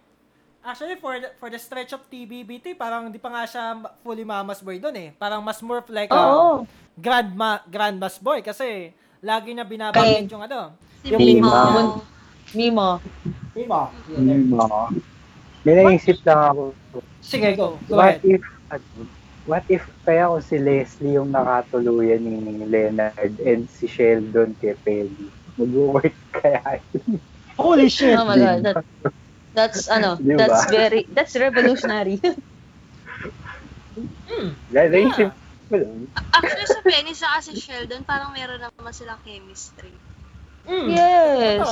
[SPEAKER 1] Actually, for the, for the stretch of TBBT, parang di pa nga siya fully mama's boy doon eh. Parang mas more like a
[SPEAKER 4] Oo.
[SPEAKER 1] grandma, grandma's boy kasi lagi na binabanggit yung ano.
[SPEAKER 3] Si
[SPEAKER 1] Yung
[SPEAKER 3] Mimo.
[SPEAKER 2] Mimo.
[SPEAKER 4] Mimo.
[SPEAKER 1] Mimo.
[SPEAKER 2] May naisip lang ako.
[SPEAKER 1] Sige, go. Go
[SPEAKER 2] What
[SPEAKER 1] ahead.
[SPEAKER 2] if, what if kaya kung si Leslie yung nakatuluyan ni Leonard and si Sheldon kay Penny? Mag-work kaya yun?
[SPEAKER 5] Holy shit!
[SPEAKER 4] Oh my god, that, that's ano,
[SPEAKER 2] Di ba?
[SPEAKER 4] that's very that's revolutionary.
[SPEAKER 2] Naisip ko lang.
[SPEAKER 3] Actually, sa Penny sa kasi Sheldon, parang meron naman silang chemistry.
[SPEAKER 1] Mm.
[SPEAKER 4] yes.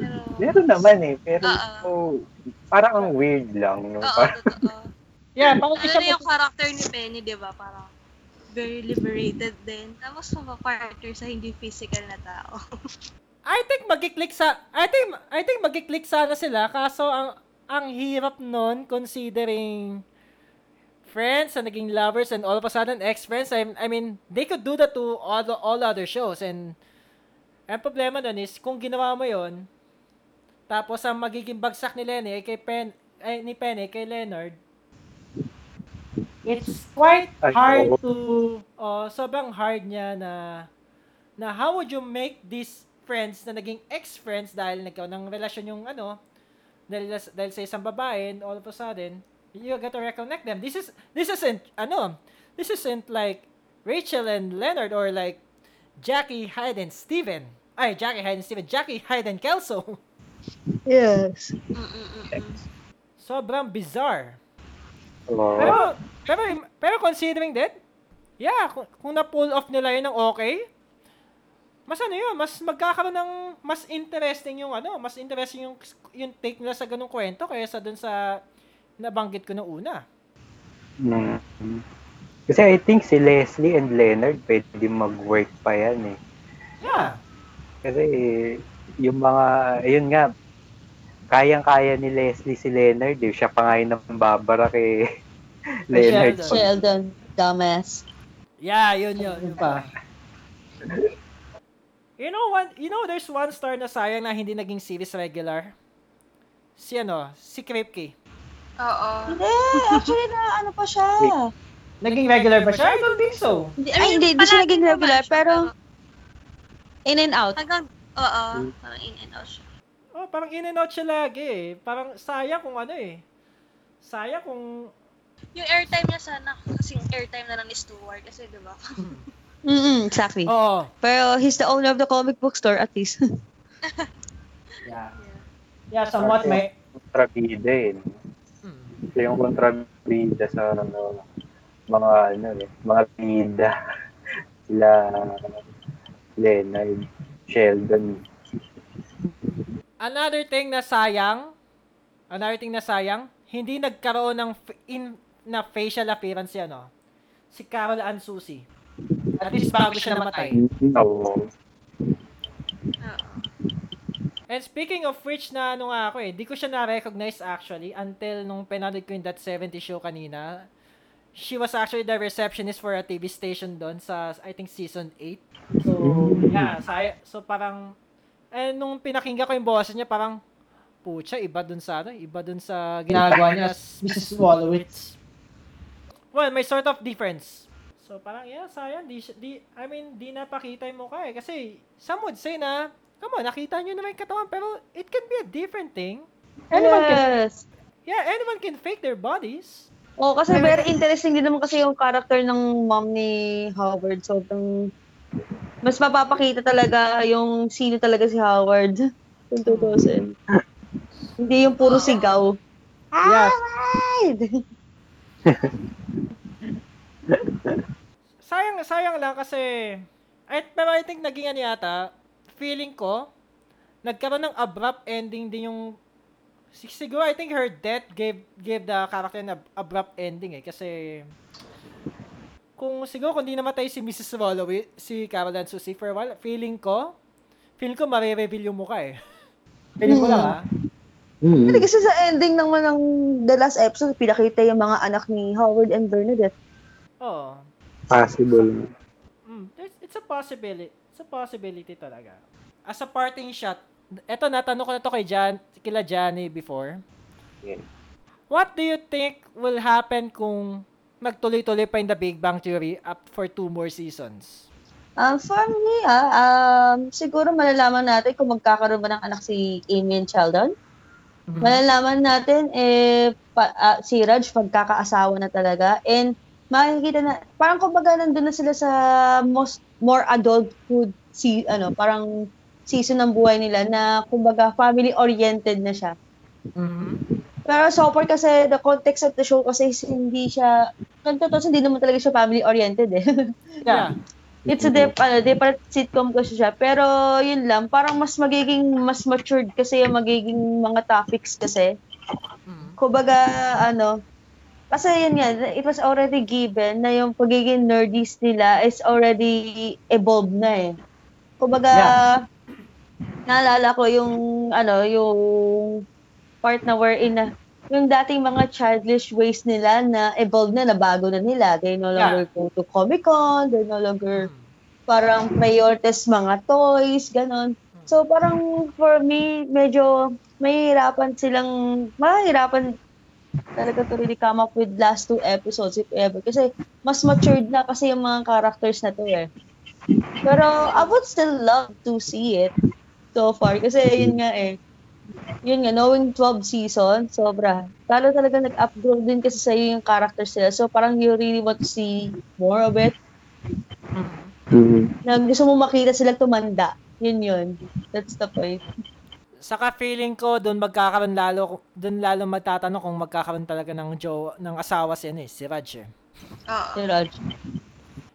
[SPEAKER 3] Pero,
[SPEAKER 2] Meron naman eh, pero
[SPEAKER 3] Oo.
[SPEAKER 2] parang ang weird lang. Yung
[SPEAKER 3] oo,
[SPEAKER 2] parang,
[SPEAKER 3] totoo.
[SPEAKER 5] Yeah, parang
[SPEAKER 3] Ano
[SPEAKER 5] isa
[SPEAKER 3] yung character ni Penny, di ba? Parang very liberated din. Tapos mapapartner sa hindi physical na tao.
[SPEAKER 1] I think magki-click sa I think I think magki-click sana sila. Kaso ang ang hirap nun considering friends and naging lovers and all of a sudden ex-friends. I, I mean, they could do that to all the, all other shows. And ang problema nun is kung ginawa mo yon tapos ang magiging bagsak ni Lenny ay kay Pen ay, ni Penny kay Leonard. It's quite hard to oh, sobrang hard niya na na how would you make these friends na naging ex-friends dahil nagkaroon ng relasyon yung ano dahil, dahil sa isang babae and all of a sudden you got to reconnect them. This is this isn't ano this isn't like Rachel and Leonard or like Jackie Hyde and Steven. Ay Jackie Hyde and Steven. Jackie Hyde and Kelso.
[SPEAKER 4] Yes.
[SPEAKER 1] Sobrang bizarre.
[SPEAKER 2] Oo.
[SPEAKER 1] Pero, pero, pero considering that, yeah, kung, kung na-pull off nila yun ng okay, mas ano yun, mas magkakaroon ng mas interesting yung ano, mas interesting yung, yung take nila sa ganung kwento kaysa dun sa nabanggit ko nung una.
[SPEAKER 2] Mm. Kasi I think si Leslie and Leonard pwede mag-work pa yan eh.
[SPEAKER 1] Yeah.
[SPEAKER 2] Kasi yung mga, ayun nga, kayang-kaya ni Leslie si Leonard eh. Siya pa nga yung nambabara kay Leonard.
[SPEAKER 1] Sheldon.
[SPEAKER 4] Sheldon, dumbass.
[SPEAKER 1] Yeah, yun yun. yun pa. You know what? You know there's one star na sayang na hindi naging series regular? Si ano, si Kripke.
[SPEAKER 3] Oo.
[SPEAKER 4] Hindi, actually na ano pa siya.
[SPEAKER 5] Naging regular ba siya? I don't think so.
[SPEAKER 4] Hindi, ay, hindi, hindi siya naging regular, pero in and out.
[SPEAKER 3] Hanggang, oo, parang in and out siya.
[SPEAKER 1] Oh, parang in and out siya lagi eh. Parang sayang kung ano eh. Sayang kung
[SPEAKER 3] Yung airtime niya sana, kasing airtime na lang ni Stewart. Kasi, di ba?
[SPEAKER 4] Mm exactly.
[SPEAKER 1] Oo.
[SPEAKER 4] Pero he's the owner of the comic book store at least.
[SPEAKER 5] Yeah. Yeah, somewhat may...
[SPEAKER 2] kontrabida eh. no?
[SPEAKER 1] Hmm.
[SPEAKER 2] Siya yung kontrabida sa ano, mga ano eh, mga bida. Sila Leonard, Sheldon.
[SPEAKER 1] Another thing na sayang, another thing na sayang, hindi nagkaroon ng in na facial appearance yan, no? Si Carol Ann Susi. At least bago siya namatay.
[SPEAKER 2] Oo.
[SPEAKER 1] And speaking of which na ano nga ako eh, di ko siya na-recognize actually until nung pinanood ko yung That 70 show kanina. She was actually the receptionist for a TV station doon sa, I think, season 8. So, yeah. Say, so, parang, eh, nung pinakinggan ko yung boses niya, parang, pucha, iba dun sa, ano, iba dun sa ginagawa niya as
[SPEAKER 5] Mrs. Wallowitz.
[SPEAKER 1] Well, may sort of difference. So, parang, yeah, sayang, di, di, I mean, di napakita yung mukha eh. Kasi, some would say na, come on, nakita nyo naman yung katawan, pero it can be a different thing.
[SPEAKER 5] Kasi,
[SPEAKER 4] yes.
[SPEAKER 1] Yeah, anyone can fake their bodies.
[SPEAKER 4] Oh, kasi very interesting din naman kasi yung character ng mom ni Howard. Sobrang mas mapapakita talaga yung sino talaga si Howard. Kung tutusin. Hindi yung puro sigaw.
[SPEAKER 5] Yes.
[SPEAKER 4] Howard!
[SPEAKER 1] Sayang, sayang lang kasi ay, pero I think naging ano yata, feeling ko, nagkaroon ng abrupt ending din yung sig- siguro I think her death gave gave the character an ab- abrupt ending eh kasi kung siguro kung di namatay si Mrs. Holloway, si Carol Ann Susie for a while, feeling ko, feeling ko marireveal yung mukha eh. Feeling ko lang ah.
[SPEAKER 2] Mm.
[SPEAKER 4] Hindi kasi sa ending naman ng the last episode, pinakita yung mga anak ni Howard and Bernadette.
[SPEAKER 1] Oo.
[SPEAKER 2] Possible.
[SPEAKER 1] Mm, it's a possibility. It's a possibility talaga. As a parting shot, eto natanong ko na to kay Jan, kila Johnny before.
[SPEAKER 2] Yeah.
[SPEAKER 1] What do you think will happen kung magtuloy-tuloy pa in The Big Bang Theory up for two more seasons?
[SPEAKER 4] Um, for me, ah, um, siguro malalaman natin kung magkakaroon ba ng anak si Amy and Sheldon. Malalaman natin eh, pa, ah, si Raj pagkakaasawa na talaga. And makikita na, parang kumbaga nandun na sila sa most, more adulthood, si, ano, parang season ng buhay nila na kumbaga family-oriented na siya. Pero so far kasi the context of the show kasi hindi siya, kung totoo, hindi naman talaga siya family-oriented eh.
[SPEAKER 1] Yeah.
[SPEAKER 4] It's a dip, ano, different sitcom kasi siya. Pero yun lang, parang mas magiging, mas matured kasi yung magiging mga topics kasi. Kumbaga, ano, kasi yun nga, it was already given na yung pagiging nerdies nila is already evolved na eh. Kumbaga, naalala ko yung, ano, yung part na wherein na, yung dating mga childish ways nila na evolved na, na bago na nila. They no longer go to Comic-Con, they no longer parang priorities mga toys, ganon. So parang for me, medyo mahihirapan silang, mahihirapan talaga to really come up with last two episodes if ever. Kasi mas matured na kasi yung mga characters na to eh. Pero I would still love to see it so far. Kasi yun nga eh. Yun nga, knowing 12 season, sobra. Lalo talaga nag-upgrade din kasi sa'yo yung characters nila. So parang you really want to see more of it.
[SPEAKER 2] Mm.
[SPEAKER 4] Na gusto mo makita sila tumanda. Yun yun. That's the point.
[SPEAKER 1] Saka feeling ko doon magkakaroon lalo doon lalo magtatanong kung magkakaroon talaga ng Joe ng asawa si ano eh, si Raj. eh.
[SPEAKER 3] Oo.
[SPEAKER 4] Si Raj.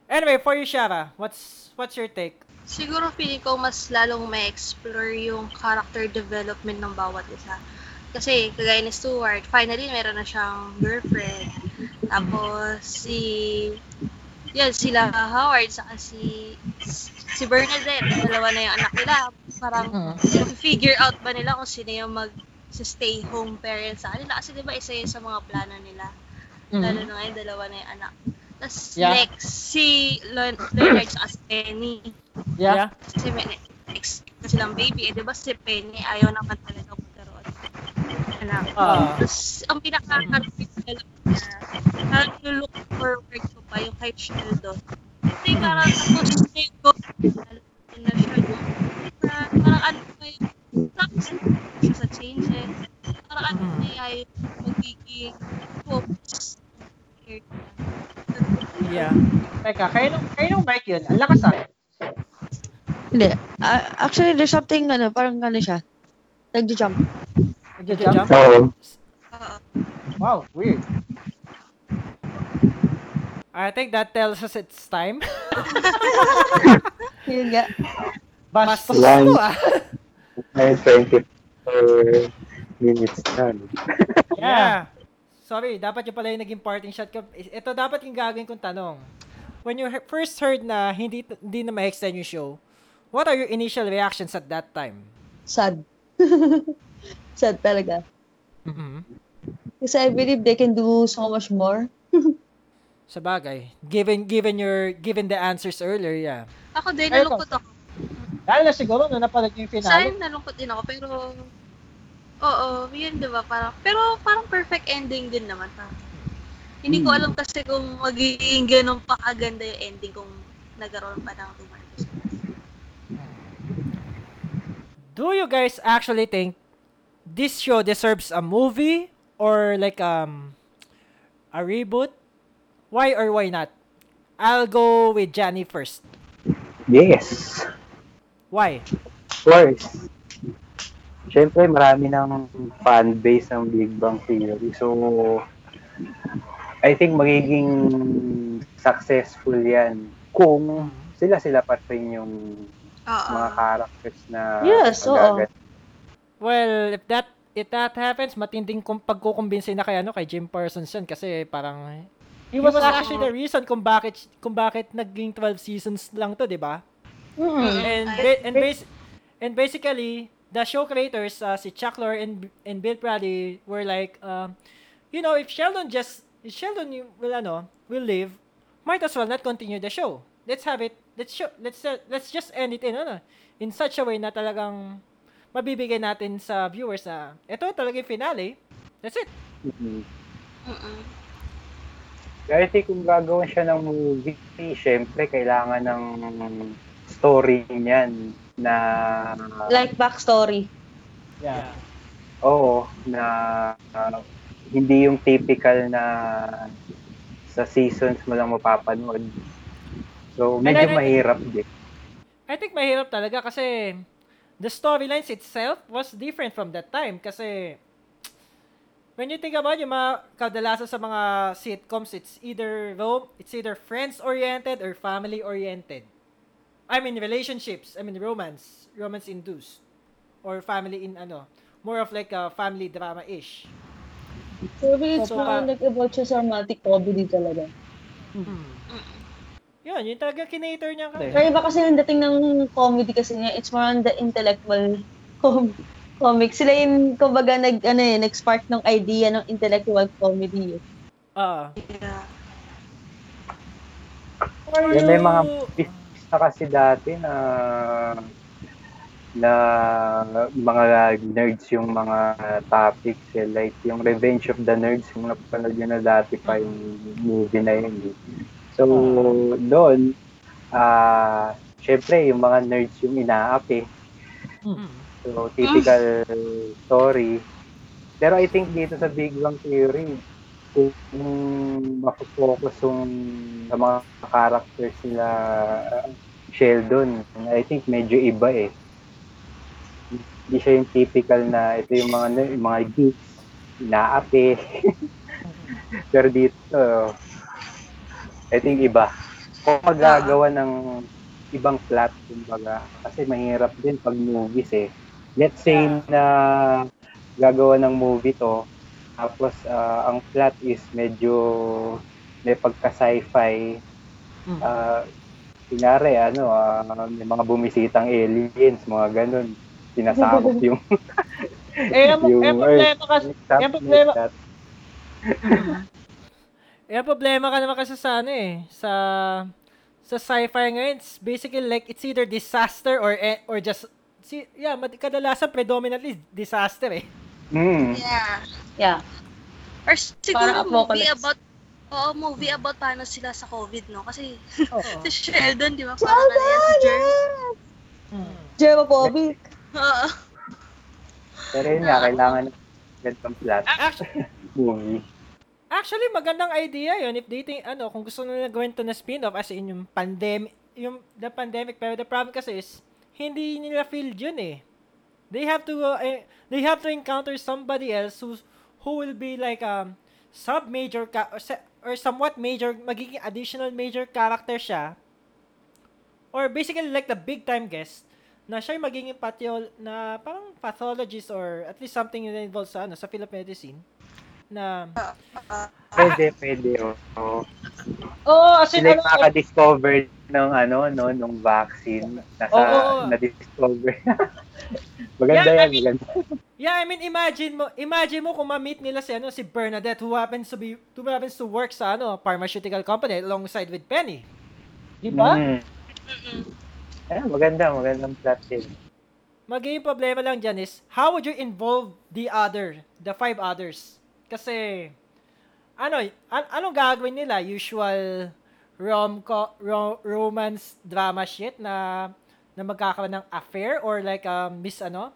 [SPEAKER 1] Anyway, for you Shara, what's what's your take?
[SPEAKER 3] Siguro feeling ko mas lalong may explore yung character development ng bawat isa. Kasi kagaya ni Stuart, finally meron na siyang girlfriend. Tapos si yan sila Howard saka si si Bernadette, dalawa na yung anak nila. Parang figure out ba nila kung sino yung mag stay home parents sa kanila kasi 'di ba isa yun sa mga plano nila. Lalo na ngayon dalawa na yung anak. Tapos
[SPEAKER 5] Yeah.
[SPEAKER 3] next si Leon- Leonard saka si Penny.
[SPEAKER 5] Yeah.
[SPEAKER 3] Kasi may next na silang baby. Eh, di ba si Penny ayaw naman talaga magkaroon. Anak.
[SPEAKER 1] Ah.
[SPEAKER 3] Tapos, ang pinaka-character na nag-look forward ko pa yung kay Sheldon. Kasi parang na yung go na siya no? Parang, parang ano pa yung tapos siya sa changes. Parang ano na yung magiging focus.
[SPEAKER 1] Yeah.
[SPEAKER 5] Teka, kayo nung, kayo nung mic yun. Ang lakas ah.
[SPEAKER 4] Hindi. Ah, actually, there's something, ano, parang ano siya. Nag-jump.
[SPEAKER 5] Nagja-jump.
[SPEAKER 2] Oo.
[SPEAKER 3] Oo.
[SPEAKER 5] Wow, weird.
[SPEAKER 1] I think that tells us it's time.
[SPEAKER 4] Yun nga.
[SPEAKER 5] Bastos.
[SPEAKER 1] To ah.
[SPEAKER 2] May 24 minutes na.
[SPEAKER 1] Yeah. Sorry, dapat yung pala yung naging parting shot ko. Ito dapat yung gagawin kong tanong. When you first heard na hindi hindi na ma-extend yung show, what are your initial reactions at that time?
[SPEAKER 4] Sad. Sad talaga.
[SPEAKER 1] Mhm.
[SPEAKER 4] Kasi I believe they can do so much more.
[SPEAKER 1] Sa bagay, given given your given the answers earlier, yeah.
[SPEAKER 3] Ako din, nalungkot ako.
[SPEAKER 5] Lalo na siguro nung napanood yung
[SPEAKER 3] Sa
[SPEAKER 5] finale.
[SPEAKER 3] akin, nalungkot din ako, pero... Oo, yun, di ba? Parang, pero parang perfect ending din naman. Parang, hindi ko alam kasi kung magiging ganun pa kaganda yung ending kung nagkaroon pa ng two episodes.
[SPEAKER 1] Do you guys actually think this show deserves a movie or like um a reboot? Why or why not? I'll go with Johnny first.
[SPEAKER 2] Yes.
[SPEAKER 1] Why?
[SPEAKER 2] Of course. Siyempre, marami ng fan base ng Big Bang Theory. So, I think magiging successful yan kung sila-sila pa rin yung
[SPEAKER 3] Oo.
[SPEAKER 2] mga characters na
[SPEAKER 4] Yes, oo.
[SPEAKER 2] magagat-
[SPEAKER 1] Well, if that if that happens, matinding kung pagkukumbinsi na kay ano kay Jim Parsons yun kasi parang he was actually the reason kung bakit kung bakit naging 12 seasons lang to, 'di ba?
[SPEAKER 4] Mm.
[SPEAKER 1] And ba- and bas- and basically the show creators uh, si Chuck Lorre and and Bill Prady were like um you know, if Sheldon just if Sheldon will ano, will live, might as well not continue the show. Let's have it. Let's show, let's uh, let's just end it in ano, in such a way na talagang mabibigay natin sa viewers na ito talaga yung finale. That's it.
[SPEAKER 2] Mhm.
[SPEAKER 3] Mm-mm.
[SPEAKER 2] Kaya I think kung gagawin siya ng movie, syempre kailangan ng story niyan na
[SPEAKER 4] Like backstory.
[SPEAKER 5] Yeah.
[SPEAKER 2] oo, na ah, hindi yung typical na sa seasons mo lang mapapanood. So, medyo
[SPEAKER 1] I-
[SPEAKER 2] mahirap din.
[SPEAKER 1] I think mahirap talaga kasi the storylines itself was different from that time kasi when you think about yung mga kadalasan sa mga sitcoms, it's either rom- it's either friends oriented or family oriented. I mean relationships, I mean romance, romance induced or family in ano, more of like a family drama ish.
[SPEAKER 4] So, it's
[SPEAKER 1] So,
[SPEAKER 4] parang about siya sa romantic comedy talaga.
[SPEAKER 1] Yun, yun talaga kinator niya kasi.
[SPEAKER 4] Pero iba kasi yung dating ng comedy kasi niya, it's more on the intellectual com- comic. Sila yung, kumbaga, nag, ano eh, nag-spark ng idea ng intellectual comedy. eh.
[SPEAKER 1] Ah.
[SPEAKER 3] Yeah.
[SPEAKER 1] Or
[SPEAKER 2] may mga business na kasi dati na na mga nerds yung mga topics eh. like yung Revenge of the Nerds yung napanood yun na dati pa yung movie na yun eh. so doon ah syempre yung mga nerds yung inaapi
[SPEAKER 1] Mm.
[SPEAKER 2] So typical story pero I think dito sa Big Bang Theory kung mafocus yung sa mga characters nila Sheldon, I think medyo iba eh. Hindi siya yung typical na ito yung mga yung mga geeks, inaapi. Pero dito, I think iba. Kung magagawa ng ibang plot, kumbaga, kasi mahirap din pag movies eh. Let's say na gagawa ng movie to, tapos ah, ang plot is medyo may pagka sci-fi.
[SPEAKER 1] Mm.
[SPEAKER 2] Ah, kunyari, ano, ah, may mga bumisitang aliens, mga ganun. Sinasakop yung,
[SPEAKER 5] Eh, ang,
[SPEAKER 2] yung
[SPEAKER 5] eh, problema kasi,
[SPEAKER 2] Something
[SPEAKER 5] eh, problema.
[SPEAKER 1] Eh, problema ka naman kasi sa ano eh, sa sa sci-fi ngayon, it's basically like it's either disaster or eh, or just si yeah, mad- kadalasan predominantly disaster eh.
[SPEAKER 2] Mm.
[SPEAKER 3] Yeah.
[SPEAKER 4] Yeah.
[SPEAKER 3] Or siguro
[SPEAKER 4] Parang
[SPEAKER 3] movie
[SPEAKER 4] apocalypse.
[SPEAKER 3] about Oo, movie about paano sila sa COVID, no? Kasi
[SPEAKER 1] Oo.
[SPEAKER 3] si Sheldon, di ba? Parang ano yan, si Jerry.
[SPEAKER 4] Germophobic.
[SPEAKER 3] Oo.
[SPEAKER 2] Pero yun nga, kailangan ng ganitong plot
[SPEAKER 1] Actually,
[SPEAKER 2] movie.
[SPEAKER 1] actually magandang idea 'yon if they think ano, kung gusto nila gawin to na spin-off as in yung pandemic, yung the pandemic pero the problem kasi is hindi nila feel yun eh. They have to uh, eh, they have to encounter somebody else who who will be like um sub major ka or, sa- or somewhat major magiging additional major character siya or basically like the big time guest na siya magiging patio na parang pathologist or at least something na involved sa ano sa Philip medicine na
[SPEAKER 2] Pwede, pwede. Oh.
[SPEAKER 5] Oo, kasi
[SPEAKER 2] Sila yung
[SPEAKER 5] ano,
[SPEAKER 2] makaka-discover ng ano, no, nung vaccine. Nasa,
[SPEAKER 1] Oo.
[SPEAKER 2] na-discover. maganda
[SPEAKER 5] Yeah, I
[SPEAKER 2] yan,
[SPEAKER 5] mean-
[SPEAKER 2] maganda.
[SPEAKER 1] Yeah, I mean imagine mo, imagine mo kung ma-meet nila si ano si Bernadette who happens to be who happens to work sa ano pharmaceutical company alongside with Penny.
[SPEAKER 5] di ba?
[SPEAKER 2] Mm. Ayan, maganda, magandang plot din.
[SPEAKER 1] Magiging problema lang dyan is how would you involve the other, the five others? Kasi ano, an- anong gagawin nila? Usual rom ro- romance drama shit na na magkakaroon ng affair or like um, mis ano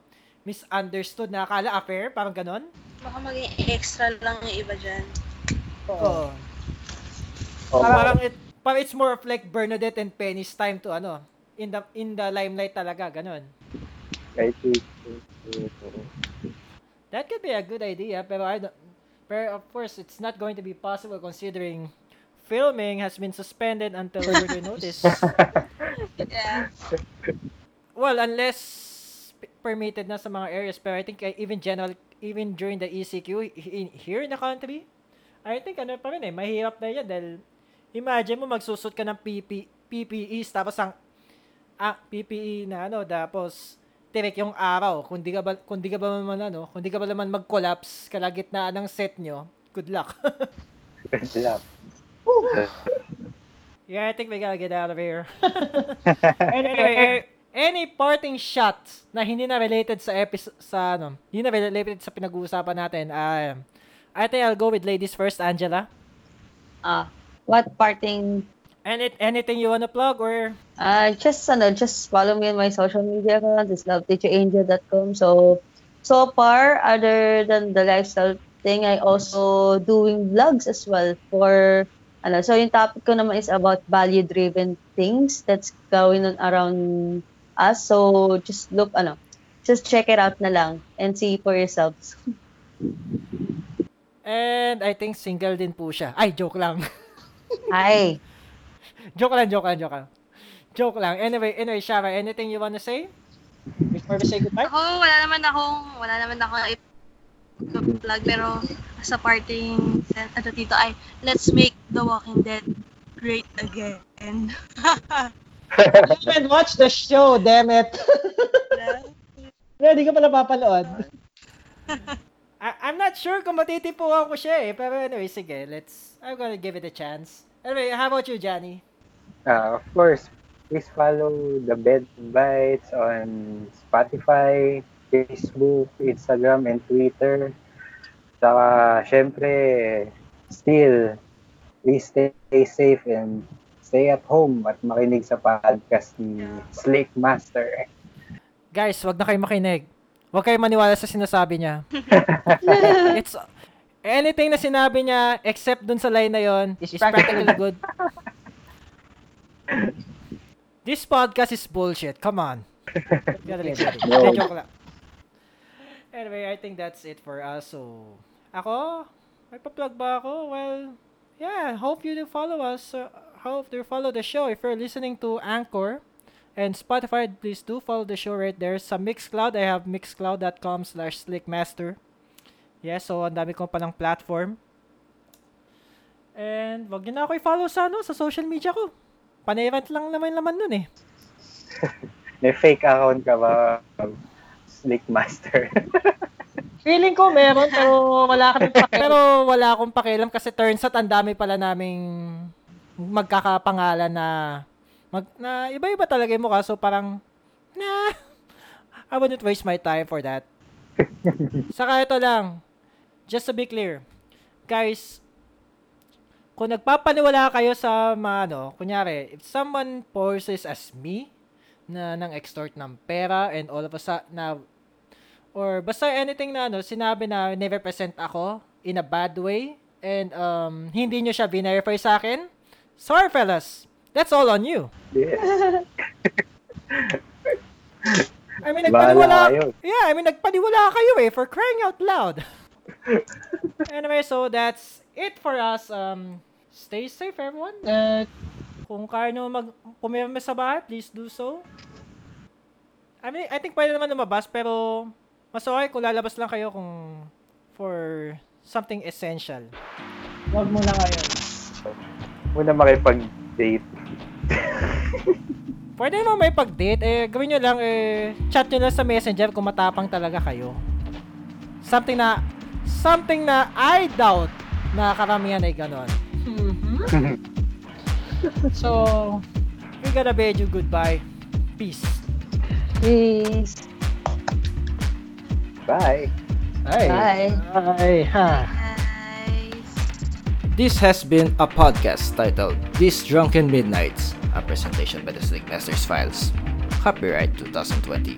[SPEAKER 1] misunderstood na akala affair parang ganon
[SPEAKER 3] Baka maging extra lang yung iba dyan.
[SPEAKER 1] Oo.
[SPEAKER 2] Oo.
[SPEAKER 1] Parang it parang it's more of like Bernadette and Penny's time to ano, in the in the limelight talaga, ganun.
[SPEAKER 2] Kahit
[SPEAKER 1] That could be a good idea, pero I don't, pero of course, it's not going to be possible considering filming has been suspended until further notice.
[SPEAKER 3] Yeah.
[SPEAKER 1] Well, unless permitted na sa mga areas, pero I think uh, even general, even during the ECQ in, here in the country, I think ano pa rin eh, mahirap na yan dahil imagine mo magsusot ka ng PP, PPEs tapos ang ah, PPE na ano, tapos tirik yung araw. Kung di ka ba, kung di ka ba naman ano, kung di ka ba naman mag-collapse kalagitnaan ng set nyo, good luck.
[SPEAKER 2] Good
[SPEAKER 1] yeah, I think we gotta get out of here. anyway, eh, any parting shots na hindi na related sa episode sa ano, hindi na related sa pinag-uusapan natin. Um, I think I'll go with ladies first, Angela.
[SPEAKER 4] Ah, what parting
[SPEAKER 1] Any, anything you wanna plug or
[SPEAKER 4] Uh, just ano, just follow me on my social media accounts. It's loveteacherangel.com. So, so far, other than the lifestyle thing, I also doing vlogs as well for ano. So, yung topic ko naman is about value-driven things that's going on around us. So, just look ano, just check it out na lang and see for yourselves.
[SPEAKER 1] and I think single din po siya. Ay, joke lang.
[SPEAKER 4] Hi.
[SPEAKER 1] Joke lang, joke lang, joke lang. Joke lang. Anyway, anyway, Shara, anything you wanna say?
[SPEAKER 5] Before we say goodbye.
[SPEAKER 3] Ako, wala naman akong, wala naman akong i-plug, pero sa parting, ano dito ay, let's make The Walking Dead great again.
[SPEAKER 5] You haven't watched the show, damn it. Hindi ka pala papanood.
[SPEAKER 1] I, I'm not sure kung matitipuhan ko siya eh. Pero anyway, sige. Let's, I'm gonna give it a chance. Anyway, how about you, Johnny?
[SPEAKER 2] Uh, of course, please follow the Bed Bites on Spotify, Facebook, Instagram, and Twitter. Saka, syempre, still, please stay safe and stay at home at makinig sa podcast ni Slake Master.
[SPEAKER 1] Guys, wag na kayo makinig. Wag kayo maniwala sa sinasabi niya. It's, anything na sinabi niya, except dun sa line na yon, is
[SPEAKER 5] Is
[SPEAKER 1] practically good. This podcast is bullshit. Come on. Gotta be kidding.
[SPEAKER 2] No.
[SPEAKER 1] Hindi, joke lang. Anyway, I think that's it for us. So, ako, may pa-plug ba ako? Well, yeah, hope you do follow us. Uh, hope you follow the show. If you're listening to Anchor and Spotify, please do follow the show right there. Sa Mixcloud, I have mixcloud.com slash slickmaster. Yeah, so ang dami kong palang platform. And wag niyo na ako i-follow sa, ano, sa social media ko. Panirant lang naman laman nun eh.
[SPEAKER 2] May fake account ka ba? Slake Master.
[SPEAKER 5] Feeling ko meron, pero wala ka rin pakialam.
[SPEAKER 1] Pero wala akong pakialam kasi turns out ang dami pala naming magkakapangalan na mag, na iba-iba talaga yung mukha. So parang, nah, I wouldn't waste my time for that. Saka ito lang, just to be clear, guys, kung nagpapaniwala kayo sa mga ano, kunyari, if someone poses as me, na nang extort ng pera and all of a sudden, na or basta anything na ano, sinabi na never present ako in a bad way and um, hindi nyo siya verify sa akin, sorry fellas, that's all on you.
[SPEAKER 2] Yeah.
[SPEAKER 1] I mean, nagpaniwala, yeah, I mean, nagpaniwala kayo eh, for crying out loud. anyway, so that's it for us. Um, stay safe, everyone.
[SPEAKER 5] Uh,
[SPEAKER 1] Kung kaya nyo mag pumirme sa bahay, please do so. I mean, I think pwede naman lumabas, pero mas okay kung lalabas lang kayo kung for something essential.
[SPEAKER 5] wag mo na ngayon.
[SPEAKER 2] Muna makipag-date.
[SPEAKER 1] Pwede naman may pag-date, eh, gawin nyo lang, eh, chat nyo lang sa messenger kung matapang talaga kayo. Something na, something na I doubt na karamihan ay ganon. so, we gotta bid you goodbye. Peace.
[SPEAKER 4] Peace.
[SPEAKER 2] Bye.
[SPEAKER 5] Ay.
[SPEAKER 4] Bye.
[SPEAKER 5] Ay, ha.
[SPEAKER 6] This has been a podcast titled These Drunken Midnights, a presentation by the Slick Masters Files. Copyright 2020.